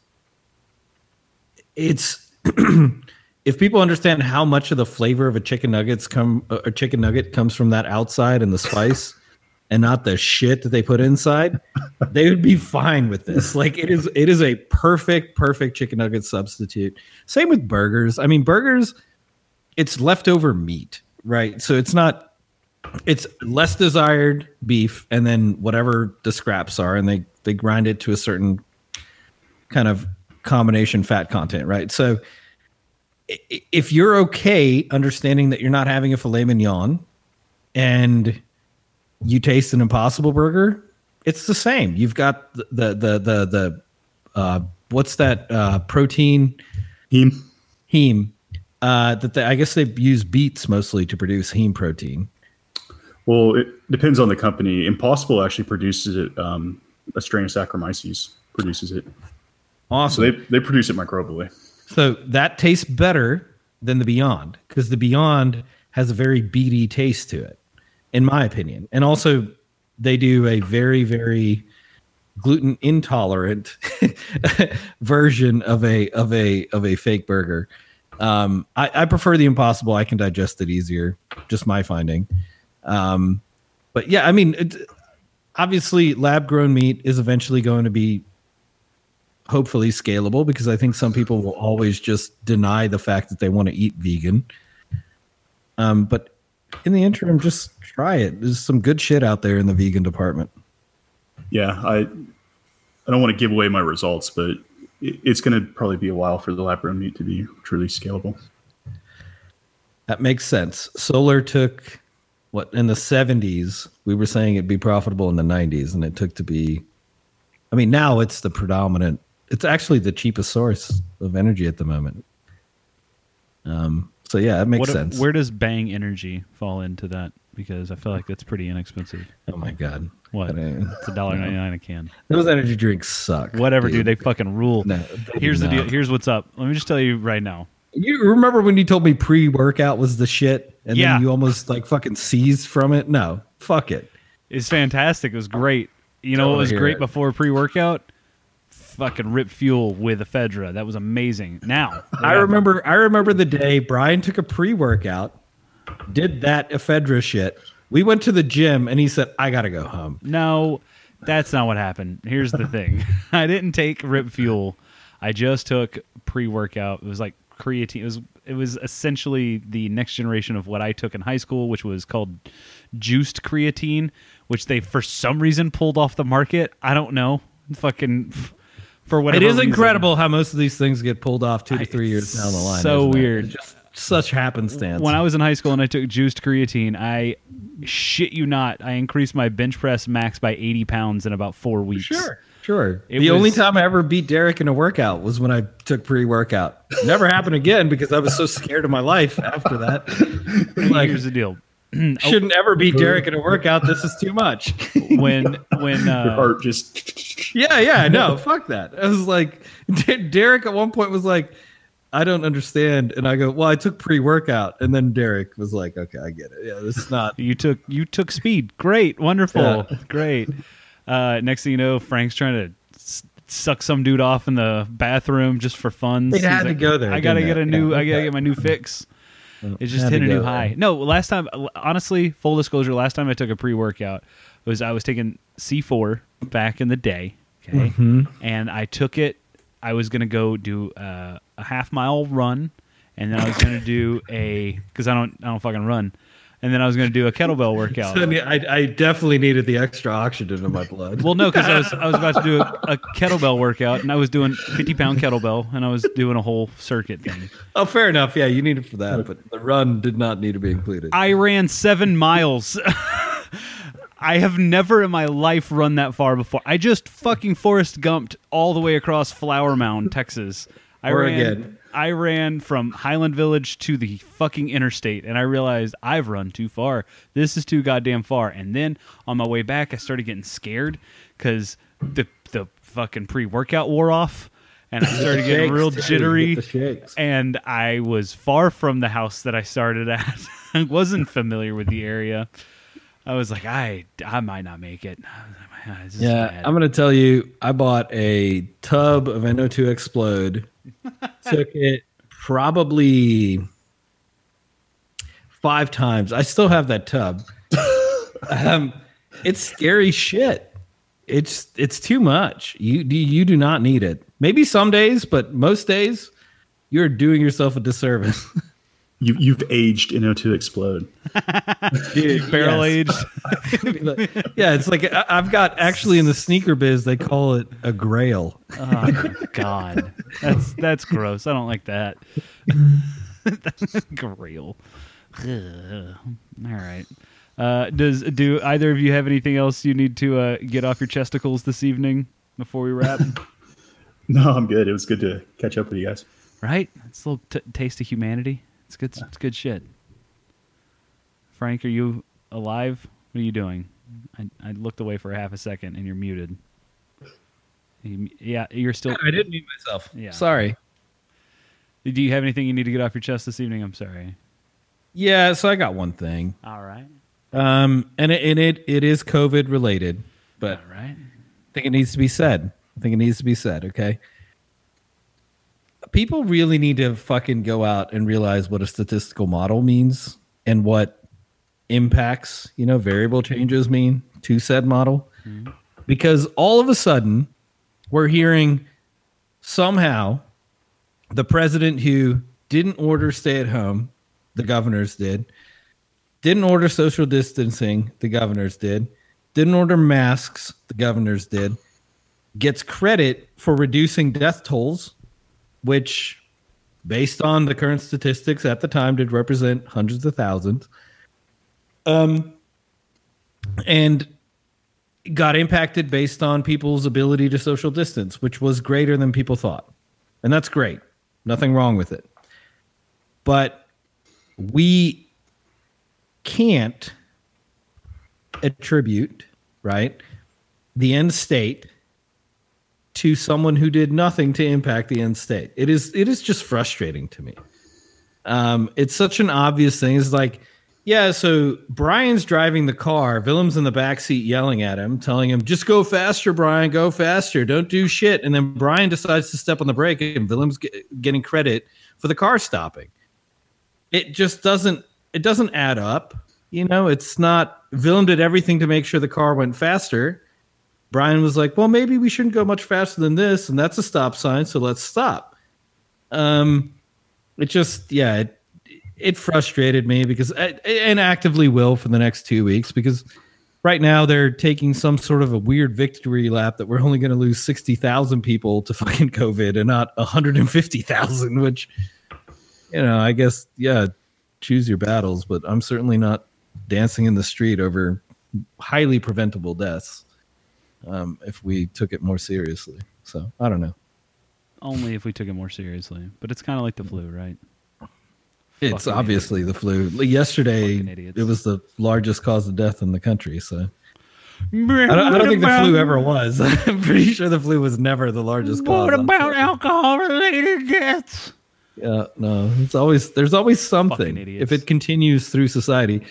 It's if people understand how much of the flavor of a chicken nuggets come a chicken nugget comes from that outside and the spice and not the shit that they put inside, they would be fine with this. Like it is it is a perfect perfect chicken nugget substitute. Same with burgers. I mean burgers it's leftover meat, right? So it's not it's less desired beef and then whatever the scraps are and they they grind it to a certain kind of combination fat content right so if you're okay understanding that you're not having a filet mignon and you taste an impossible burger it's the same you've got the the the the, the uh what's that uh protein Heme. heme uh that they, i guess they use beets mostly to produce heme protein Well, it depends on the company. Impossible actually produces it. Um, a strain of Saccharomyces produces it. awesome So they, they produce it microbially. So that tastes better than the Beyond because the Beyond has a very beady taste to it, in my opinion. And also, they do a very, very gluten intolerant version of a of a of a fake burger. Um, I, I prefer the Impossible. I can digest it easier. Just my finding. Um, but yeah, I mean, it, obviously, lab grown meat is eventually going to be hopefully scalable because I think some people will always just deny the fact that they want to eat vegan. Um, but in the interim, just try it. There's some good shit out there in the vegan department. Yeah, I I don't want to give away my results, but it, it's going to probably be a while for the lab grown meat to be truly scalable. That makes sense. Solar took what in the 70s, we were saying it'd be profitable in the 90s, and it took to be. I mean, now it's the predominant. It's actually the cheapest source of energy at the moment. Um. So yeah, it makes What sense. where does Bang Energy fall into that? Because I feel like that's pretty inexpensive. oh my god, What? Uh, It's a dollar ninety nine a can. those energy drinks suck. Whatever, dude. They fucking rule. No, they Here's the deal. Here's what's up. Let me just tell you right now. You remember when you told me pre-workout was the shit, and Yeah. then you almost like fucking seized from it? No, fuck it. It's fantastic. It was great. You know what was great it. before pre workout? Fucking Rip Fuel with ephedra. That was amazing. Now I remember. I remember the day Brian took a pre-workout, did that ephedra shit. We went to the gym, and he said, "I gotta go home." No, that's not what happened. Here's the thing. I didn't take Rip Fuel. I just took pre-workout. It was like creatine. It was it was essentially the next generation of what I took in high school, which was called juiced creatine, which they for some reason pulled off the market. I don't know. Fucking for It whatever is reason. incredible how most of these things get pulled off two to I- three years down the line. so weird. Just such happenstance. When I was in high school and I took juiced creatine, I shit you not, I increased my bench press max by 80 pounds in about four weeks. Sure, sure. It the only time I ever beat Derek in a workout was when I took pre-workout. Never happened again because I was so scared of my life after that. like, Here's the deal. Shouldn't ever beat Derek in a workout. This is too much. When when Your uh, heart just yeah, yeah, no, fuck that. I was like, D- Derek at one point was like, I don't understand, and I go, well, I took pre-workout, and then Derek was like, okay, I get it. Yeah, this is not. you took you took speed, great, wonderful, Yeah. great. Uh, next thing you know, Frank's trying to s- suck some dude off in the bathroom just for fun. They had to go there, I gotta didn't get a new. Yeah. I gotta get my new fix. It just hit a new high. there. No, last time, honestly, full disclosure, last time I took a pre workout was I was taking C4 back in the day. Okay. Mm-hmm. And I took it. I was going to go do uh, a half mile run. And then I was going to do a, because I don't, I don't fucking run. And then I was going to do a kettlebell workout. So I, I definitely needed the extra oxygen in my blood. Well, no, because I was I was about to do a, a kettlebell workout, and I was doing fifty pound kettlebell, and I was doing a whole circuit thing. oh, fair enough. Yeah, you needed for that, but the run did not need to be included. I ran seven miles. I have never in my life run that far before. I just fucking Forrest Gumped all the way across Flower Mound, Texas. I Oregon. ran. I ran from Highland Village to the fucking interstate, and I realized I've run too far. This is too goddamn far. And then on my way back, I started getting scared because the the fucking pre workout wore off, and I started getting Shakes, real jittery get and I was far from the house that I started at. I wasn't familiar with the area. I was like, I, I might not make it. This Yeah, bad. I'm gonna tell you, I bought a tub of NO2 Explode. took it probably five times. I still have that tub. um, it's scary shit. It's it's too much. You do you do not need it. Maybe some days, but most days, you're doing yourself a disservice. You, you've aged NO2 explode. Barrel aged. yeah, it's like I- I've got actually in the sneaker biz they call it a grail. Oh God, that's that's gross. I don't like that. That's grail. Ugh. All right. Uh, does do either of you have anything else you need to uh, get off your chesticles this evening before we wrap? No, I'm good. It was good to catch up with you guys. right? It's a little t- taste of humanity. It's good. It's good shit. Frank, are you alive? What are you doing? I, I looked away for half a second, and you're muted. You- yeah, you're still. I didn't mute myself. Yeah. Sorry. Do you have anything you need to get off your chest this evening? I'm sorry. Yeah, so I got one thing. All right. Um, and it, and it it is COVID related, but All right. I think it needs to be said. I think it needs to be said. Okay. People really need to fucking go out and realize what a statistical model means and what impacts, you know, variable changes mean to said model. Mm-hmm. Because all of a sudden, we're hearing somehow the president who didn't order stay at home, the governors did, didn't order social distancing, the governors did, didn't order masks, the governors did, gets credit for reducing death tolls, which, based on the current statistics at the time, did represent hundreds of thousands. Um, and got impacted based on people's ability to social distance, which was greater than people thought. And that's great. Nothing wrong with it. But we can't attribute, right, the end state to someone who did nothing to impact the end state. It is it is just frustrating to me. Um, it's such an obvious thing. It's like, yeah, so Brian's driving the car, Willem's in the back seat yelling at him, telling him, just go faster, Brian, go faster, don't do shit. And then Brian decides to step on the brake, and Willem's get, getting credit for the car stopping. It just doesn't it doesn't add up. You know, it's not Willem did everything to make sure the car went faster. Brian was like, "Well, maybe we shouldn't go much faster than this, and that's a stop sign, so let's stop." Um, it just, yeah, it, it frustrated me because, and actively will for the next two weeks because right now they're taking some sort of a weird victory lap that we're only going to lose sixty thousand people to fucking COVID and not one hundred and fifty thousand, which, you know, I guess, yeah, choose your battles, but I'm certainly not dancing in the street over highly preventable deaths um, if we took it more seriously. So I don't know. Only if we took it more seriously. But it's kind of like the flu, right? It's Fucking obviously the flu. Yesterday, it was the largest cause of death in the country. So I don't, I don't think the flu ever was. I'm pretty sure the flu was never the largest cause. What about alcohol-related deaths? Yeah, no, it's always there's always something if it continues through society.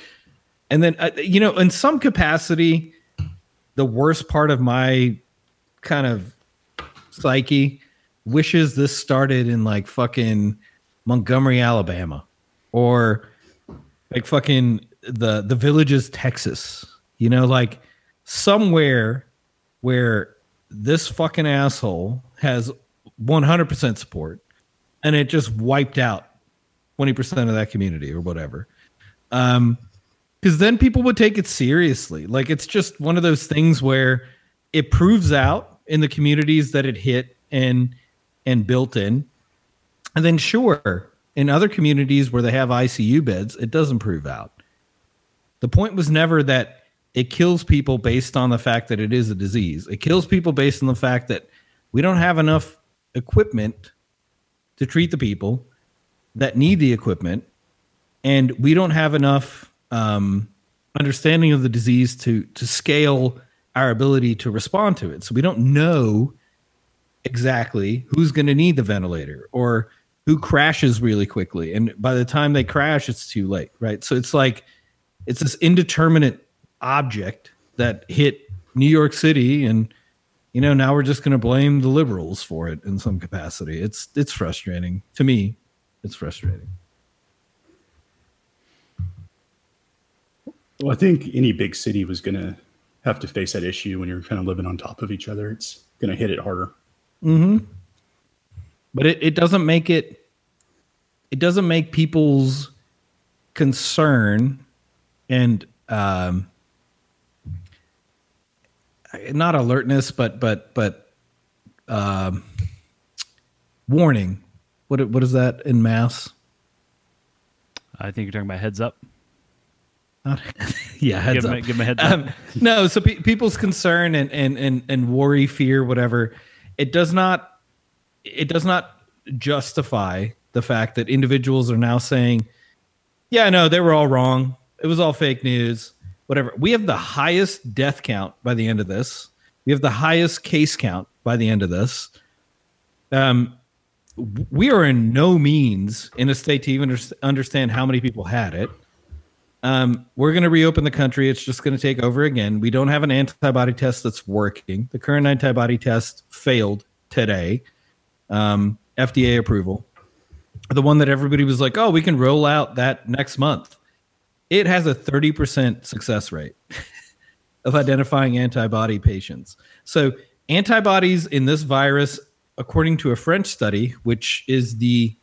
And then uh, you know, in some capacity, the worst part of my kind of psyche wishes this started in like fucking Montgomery, Alabama, or like fucking the the villages, Texas. You know, like somewhere where this fucking asshole has 100% support and it just wiped out 20% of that community or whatever. Um, because then people would take it seriously. Like it's just one of those things where it proves out in the communities that it hit and and built in. And then sure, in other communities where they have ICU beds, it doesn't prove out. The point was never that it kills people based on the fact that it is a disease. It kills people based on the fact that we don't have enough equipment to treat the people that need the equipment, and we don't have enough um, understanding of the disease to to scale our ability to respond to it. So we don't know exactly who's going to need the ventilator or who crashes really quickly, and by the time they crash, it's too late, right? So it's like it's this indeterminate object that hit New York City and you know now we're just going to blame the liberals for it in some capacity it's it's frustrating to me it's frustrating Well, I think any big city was going to have to face that issue when you're kind of living on top of each other. It's going to hit it harder. but it, it doesn't make it it doesn't make people's concern and um, not alertness, but but but um, warning. What what is that in mass? I think you're talking about heads up. Yeah, heads Give him, give him a heads um, no, so pe- people's concern and, and and and worry, fear, whatever, it does not it does not justify the fact that individuals are now saying, "Yeah, no, they were all wrong. It was all fake news." Whatever. We have the highest death count by the end of this. We have the highest case count by the end of this. Um, we are in no means in a state to even understand how many people had it. Um, we're going to reopen the country. It's just going to take over again. We don't have an antibody test that's working. The current antibody test failed today. Um, FDA approval. The one that everybody was like, oh, we can roll out that next month. It has a 30% success rate of identifying antibody patients. So, antibodies in this virus, according to a French study, which is the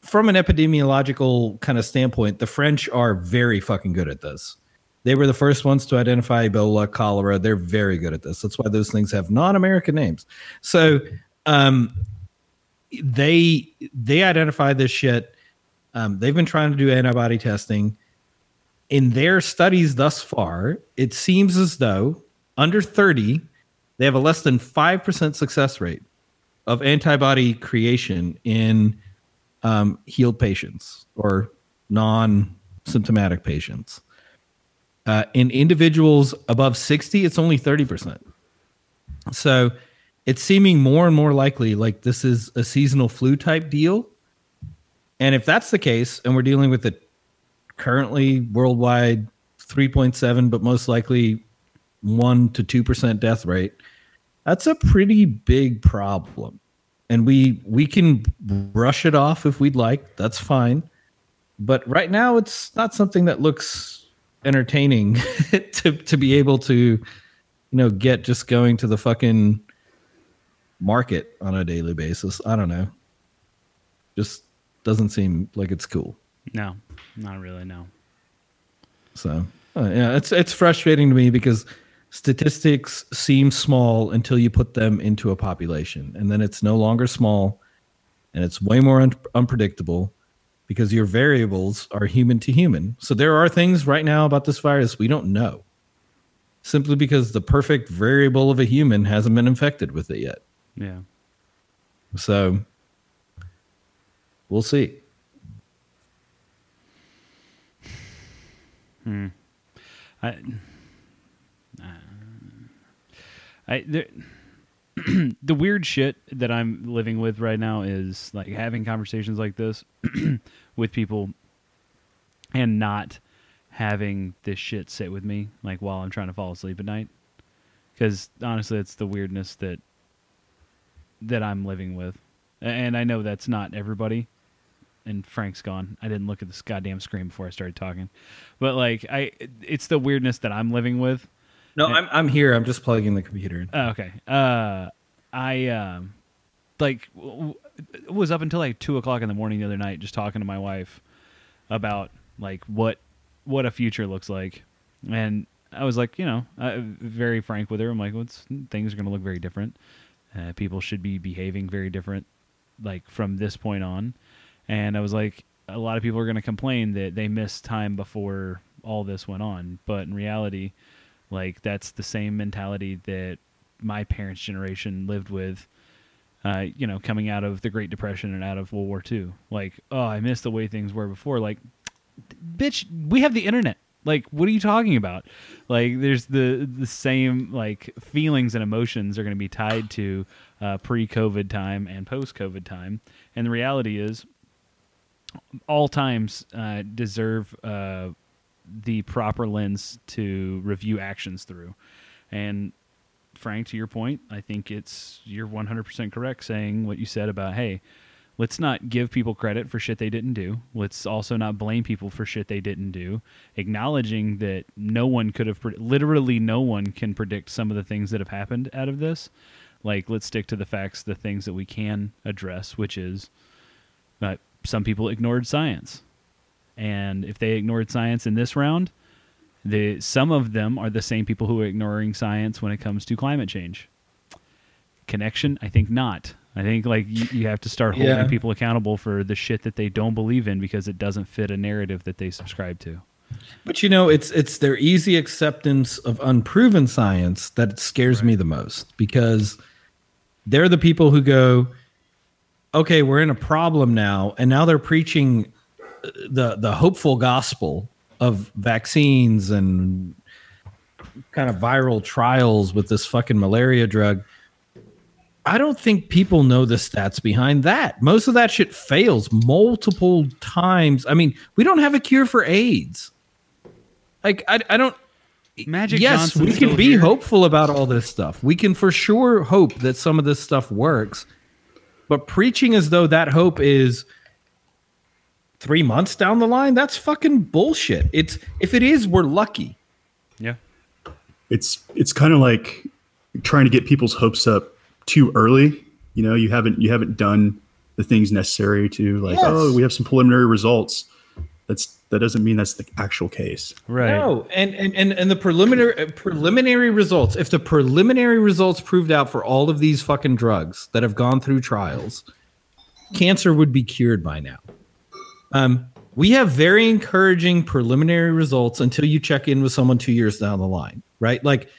from an epidemiological kind of standpoint, the French are very fucking good at this. They were the first ones to identify Ebola, cholera. They're very good at this. That's why those things have non-American names. So um, they they identify this shit. Um, they've been trying to do antibody testing. In their studies thus far, it seems as though under 30, they have a less than 5% success rate of antibody creation in um, healed patients or non-symptomatic patients. Uh, in individuals above 60, it's only 30%. So it's seeming more and more likely like this is a seasonal flu type deal. And if that's the case, and we're dealing with a currently worldwide 3.7, but most likely 1 to 2% death rate, that's a pretty big problem and we we can brush it off if we'd like that's fine but right now it's not something that looks entertaining to to be able to you know get just going to the fucking market on a daily basis i don't know just doesn't seem like it's cool No, not really. No. so uh, yeah it's it's frustrating to me because statistics seem small until you put them into a population. And then it's no longer small and it's way more un- unpredictable because your variables are human to human. So there are things right now about this virus we don't know simply because the perfect variable of a human hasn't been infected with it yet. Yeah. so we'll see. Hmm. I, I the weird shit that I'm living with right now is like having conversations like this with people and not having this shit sit with me like while I'm trying to fall asleep at night. Because honestly, it's the weirdness that that I'm living with, and I know that's not everybody. And Frank's gone. I didn't look at this goddamn screen before I started talking, but like I, it's the weirdness that I'm living with. No i'm, I'm here i'm just plugging the computer in Oh, okay. Uh, I um, like w- w- was up until like two o'clock in the morning the other night, just talking to my wife about like what what a future looks like, and I was like, you know, uh, very frank with her. I'm like, what's things are going to look very different. Uh, people should be behaving very different, like from this point on. And I was like, a lot of people are going to complain that they missed time before all this went on, but in reality, like that's the same mentality that my parents' generation lived with. Uh, you know, coming out of the Great Depression and out of World War II. Like, oh, I miss the way things were before. Like, bitch, we have the internet. Like, what are you talking about? Like, there's the the same like feelings and emotions are going to be tied to uh, pre-COVID time and post-COVID time. And the reality is, all times uh, deserve uh, the proper lens to review actions through. And Frank, to your point, I think it's you're 100% correct saying what you said about hey, let's not give people credit for shit they didn't do. Let's also not blame people for shit they didn't do. Acknowledging that no one could have, literally, no one can predict some of the things that have happened out of this. Like, let's stick to the facts, the things that we can address, which is that some people ignored science And if they ignored science in this round, the some of them are the same people who are ignoring science when it comes to climate change. Connection? I think not. I think like you, you have to start holding Yeah. people accountable for the shit that they don't believe in because it doesn't fit a narrative that they subscribe to. But you know, it's it's their easy acceptance of unproven science that scares me the most because they're the people who go, okay, we're in a problem now, and now they're preaching the the hopeful gospel of vaccines and kind of viral trials with this fucking malaria drug. I don't think people know the stats behind that. Most of that shit fails multiple times. I mean, we don't have a cure for AIDS. Like I, I don't Magic yes, we can be here. hopeful about all this stuff. We can for sure hope that some of this stuff works. But preaching as though that hope is three months down the line, that's fucking bullshit. It's if it is, we're lucky. Yeah. it's it's kind of like trying to get people's hopes up too early. You know, you haven't you haven't done the things necessary to like, Yes. oh, we have some preliminary results. That's that doesn't mean that's the actual case. Right. No, and and and, and the preliminary uh, preliminary results. If the preliminary results proved out for all of these fucking drugs that have gone through trials, cancer would be cured by now. Um, we have very encouraging preliminary results until you check in with someone two years down the line, right? Like,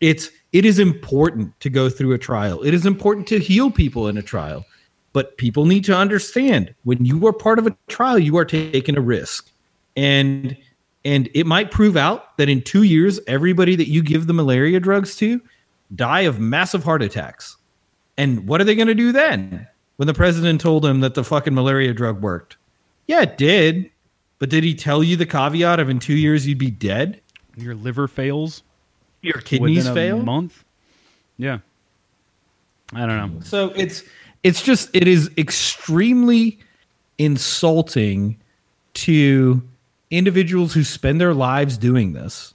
it's it is important to go through a trial. It is important to heal people in a trial, but people need to understand when you are part of a trial, you are taking a risk. And and it might prove out that in two years everybody that you give the malaria drugs to die of massive heart attacks. And what are they going to do then? When the president told them that the fucking malaria drug worked yeah it did but did he tell you the caveat of in two years you'd be dead Your liver fails your kidneys a fail month. Yeah. I don't know. So it's it's just it is extremely insulting to individuals who spend their lives doing this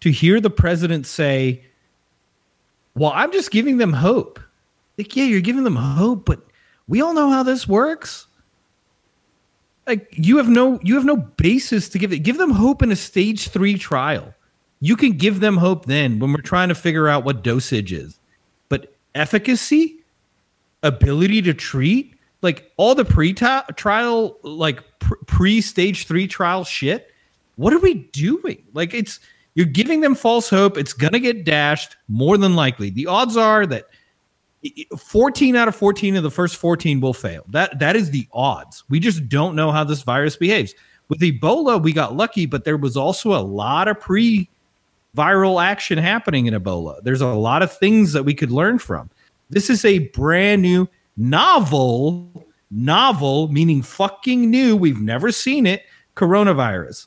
to hear the president say, "Well, I'm just giving them hope." Like, yeah, you're giving them hope, but we all know how this works. Like you have no you have no basis to give it. Give them hope in a stage 3 trial. You can give them hope then when we're trying to figure out what dosage is. But efficacy, ability to treat, like all the pre-trial, like pre-stage three trial shit. What are we doing? Like it's you're giving them false hope. It's gonna get dashed more than likely. The odds are that 14 out of 14 of the first 14 will fail. That that is the odds. We just don't know how this virus behaves. With Ebola, we got lucky, but there was also a lot of pre viral action happening in Ebola. There's a lot of things that we could learn from. This is a brand new novel, novel meaning fucking new. We've never seen it. Coronavirus.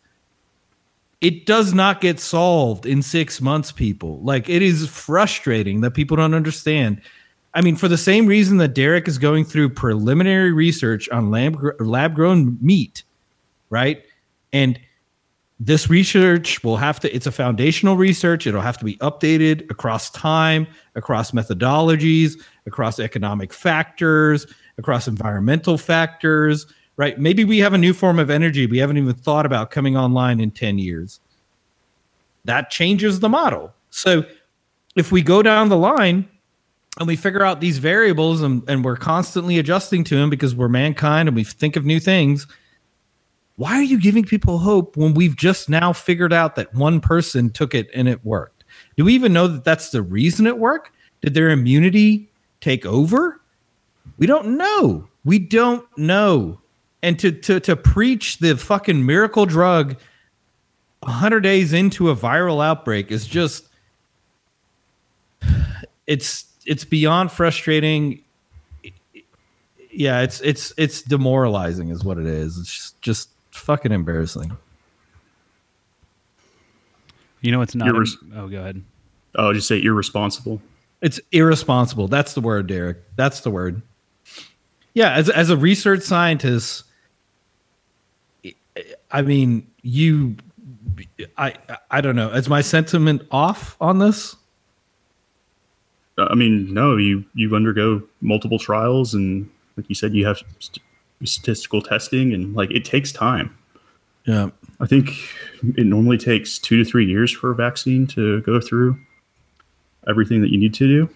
It does not get solved in six months, people. Like it is frustrating that people don't understand. I mean, for the same reason that Derek is going through preliminary research on lab lab grown meat, right? And this research will have to it's a foundational research. It'll have to be updated across time across methodologies across economic factors across environmental factors right? Maybe we have a new form of energy we haven't even thought about coming online in 10 years. That changes the model. So if we go down the line and we figure out these variables and, and we're constantly adjusting to them because we're mankind and we think of new things why are you giving people hope when we've just now figured out that one person took it and it worked? Do we even know that that's the reason it worked? Did their immunity take over? We don't know. We don't know. And to to to preach the fucking miracle drug 100 days into a viral outbreak is just it's it's beyond frustrating yeah, it's it's it's demoralizing, is what it is. It's just, just fucking embarrassing. You know, it's not. You're oh, go ahead. Oh, just say irresponsible. It's irresponsible. That's the word, Derek. That's the word. Yeah, as as a research scientist, I mean, you, I I don't know. Is my sentiment off on this? I mean, no, you you undergo multiple trials, and like you said, you have st- statistical testing, and like it takes time. Yeah. I think it normally takes two to three years for a vaccine to go through everything that you need to do.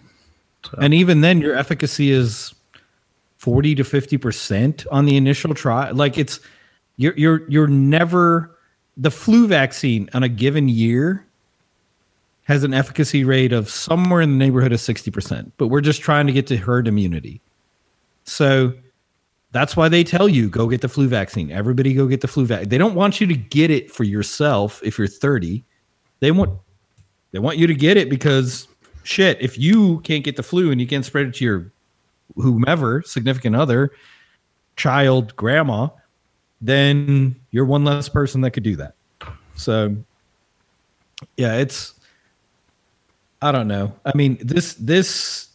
And even then, your efficacy is forty to fifty percent on the initial trial. Like it's you're you're you're never the flu vaccine on a given year has an efficacy rate of somewhere in the neighborhood of sixty percent. But we're just trying to get to herd immunity. So that's why they tell you go get the flu vaccine. Everybody go get the flu vaccine. They don't want you to get it for yourself if you're 30. They want they want you to get it because shit, if you can't get the flu and you can't spread it to your whomever, significant other, child, grandma, then you're one less person that could do that. So yeah, it's I don't know. I mean, this this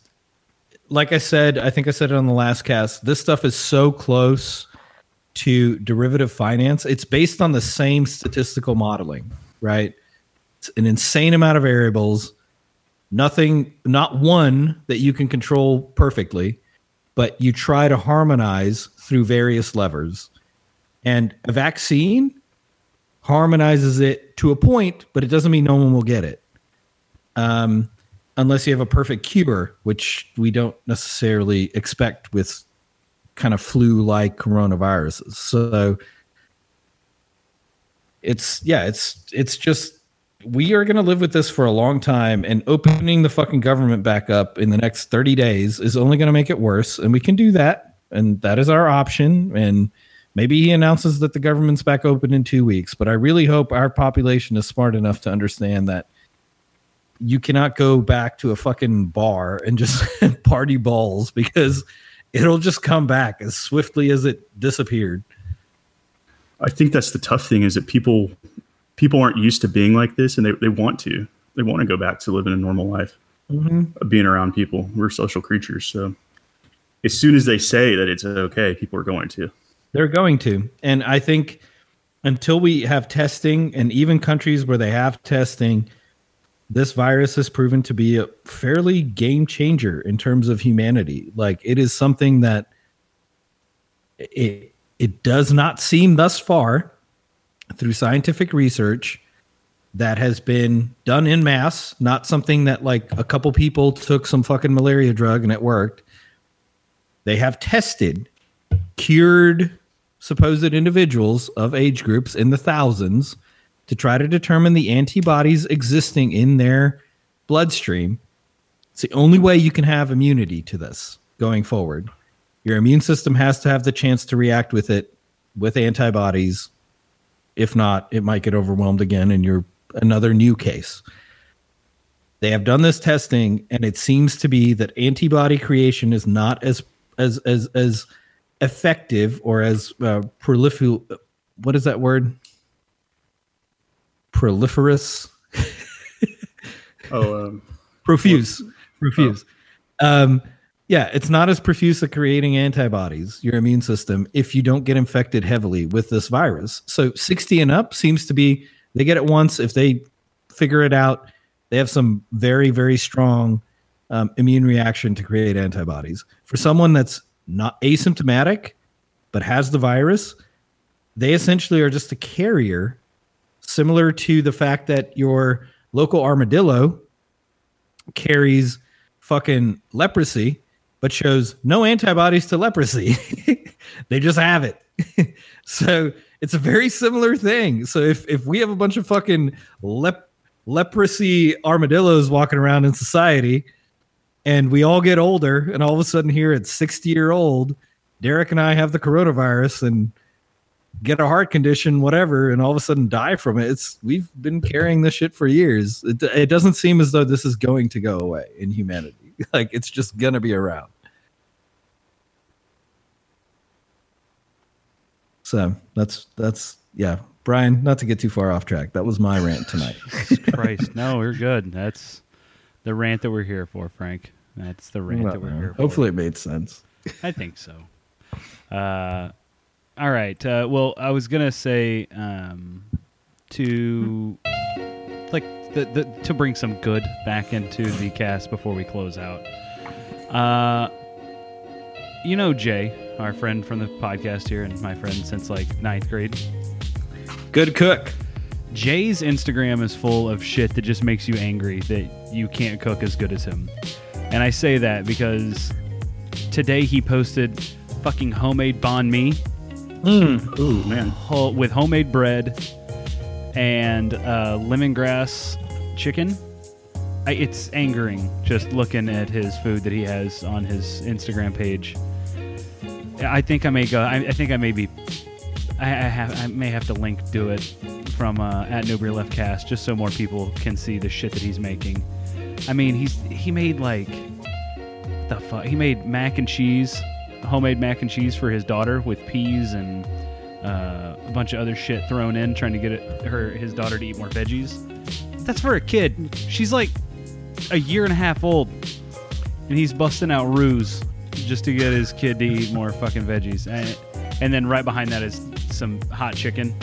like I said, I think I said it on the last cast. This stuff is so close to derivative finance. It's based on the same statistical modeling, right? It's an insane amount of variables, nothing, not one that you can control perfectly, but you try to harmonize through various levers. And a vaccine harmonizes it to a point, but it doesn't mean no one will get it. Um, unless you have a perfect cure, which we don't necessarily expect with kind of flu-like coronaviruses. So it's yeah, it's it's just we are going to live with this for a long time and opening the fucking government back up in the next 30 days is only going to make it worse and we can do that and that is our option and maybe he announces that the government's back open in 2 weeks but I really hope our population is smart enough to understand that you cannot go back to a fucking bar and just party balls because it'll just come back as swiftly as it disappeared. I think that's the tough thing is that people people aren't used to being like this and they, they want to. They want to go back to living a normal life. Mm-hmm. Being around people. We're social creatures. So as soon as they say that it's okay, people are going to. They're going to. And I think until we have testing and even countries where they have testing, this virus has proven to be a fairly game changer in terms of humanity. Like it is something that it it does not seem thus far through scientific research that has been done in mass, not something that like a couple people took some fucking malaria drug and it worked. They have tested cured supposed individuals of age groups in the thousands to try to determine the antibodies existing in their bloodstream. It's the only way you can have immunity to this going forward. Your immune system has to have the chance to react with it with antibodies. If not, it might get overwhelmed again and you're another new case. They have done this testing and it seems to be that antibody creation is not as as as as effective or as uh, prolific what is that word? Proliferous, Oh, um, profuse, profuse. Um, yeah, it's not as profuse at creating antibodies, your immune system, if you don't get infected heavily with this virus. So 60 and up seems to be, they get it once. If they figure it out, they have some very, very strong um, immune reaction to create antibodies. For someone that's not asymptomatic, but has the virus, they essentially are just a carrier similar to the fact that your local armadillo carries fucking leprosy but shows no antibodies to leprosy. They just have it. So it's a very similar thing. So if if we have a bunch of fucking lep- leprosy armadillos walking around in society and we all get older and all of a sudden here at 60 year old derek and i have the coronavirus and get a heart condition, whatever, and all of a sudden die from it. It's we've been carrying this shit for years. It, it doesn't seem as though this is going to go away in humanity. Like it's just gonna be around. So that's that's yeah, Brian. Not to get too far off track. That was my rant tonight. Christ, no, we're good. That's the rant that we're here for, Frank. That's the rant that we're here for. Hopefully, it made sense. I think so. Uh, all right. Uh, well, I was gonna say um, to like the, the to bring some good back into the cast before we close out. Uh, you know Jay, our friend from the podcast here, and my friend since like ninth grade. Good cook. Jay's Instagram is full of shit that just makes you angry that you can't cook as good as him. And I say that because today he posted fucking homemade banh mi Ooh, man. ho- with homemade bread and uh, lemongrass chicken. I, it's angering just looking at his food that he has on his Instagram page. I think I may go. I, I think I may be. I, I have. I may have to link do it from uh, at Beer Left Cast just so more people can see the shit that he's making. I mean, he's he made like what the fuck. He made mac and cheese, homemade mac and cheese for his daughter with peas and uh, a bunch of other shit thrown in, trying to get it, her his daughter to eat more veggies. That's for a kid. She's like a year and a half old, and he's busting out ruse just to get his kid to eat more fucking veggies. And, and then right behind that is some hot chicken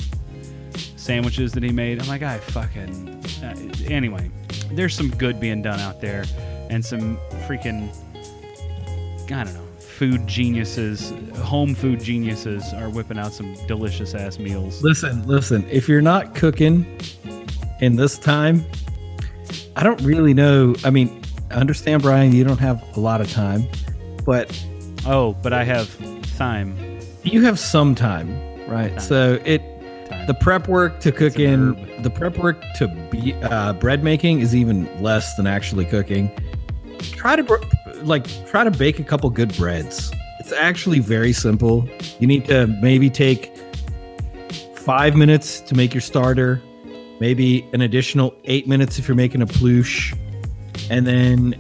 sandwiches that he made. I'm like, I fucking. Uh, anyway, there's some good being done out there, and some freaking. I don't know. Food geniuses, home food geniuses are whipping out some delicious ass meals. Listen, listen. If you're not cooking in this time, I don't really know. I mean, I understand, Brian, you don't have a lot of time, but Oh, but I have time. you have some time, right? Time. So it Time. the prep work to cook in herb. the prep work to be uh, bread making is even less than actually cooking. Try to like try to bake a couple good breads. It's actually very simple. You need to maybe take five minutes to make your starter, maybe an additional eight minutes if you're making a poolish, and then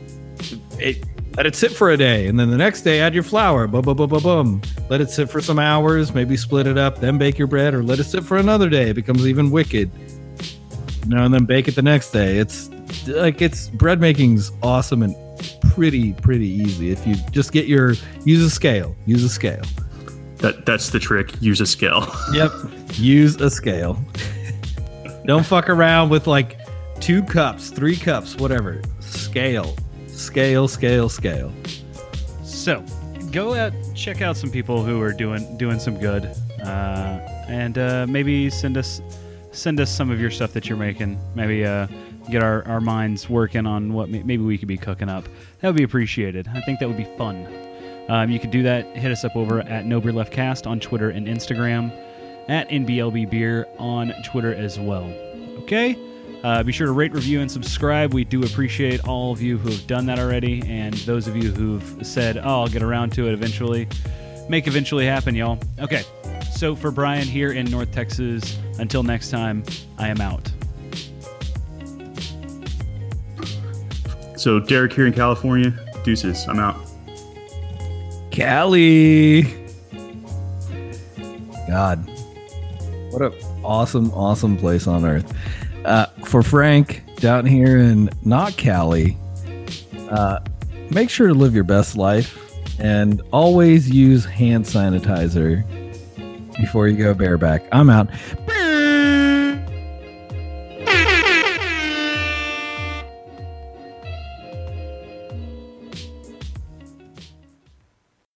it, let it sit for a day. And then the next day, add your flour. Boom, boom, boom, boom, boom. Let it sit for some hours. Maybe split it up, then bake your bread, or let it sit for another day. It becomes even wicked. You know, and then bake it the next day. It's like it's bread making's awesome and pretty pretty easy if you just get your use a scale. Use a scale. That that's the trick. Use a scale. Yep. Use a scale. Don't fuck around with like two cups, three cups, whatever. Scale. Scale, scale, scale. So, go out, check out some people who are doing doing some good, uh, and uh, maybe send us send us some of your stuff that you're making. Maybe uh, get our, our minds working on what may- maybe we could be cooking up. That would be appreciated. I think that would be fun. Um, you could do that. Hit us up over at No Beer Left Cast on Twitter and Instagram, at NBLB Beer on Twitter as well. Okay. Uh, be sure to rate, review, and subscribe. We do appreciate all of you who have done that already, and those of you who've said, "Oh, I'll get around to it eventually." Make eventually happen, y'all. Okay. So for Brian here in North Texas, until next time, I am out. So Derek here in California. Deuces. I'm out. Cali. God. What a awesome, awesome place on earth. Uh, for Frank down here in not Cali, uh, make sure to live your best life and always use hand sanitizer before you go bareback. I'm out.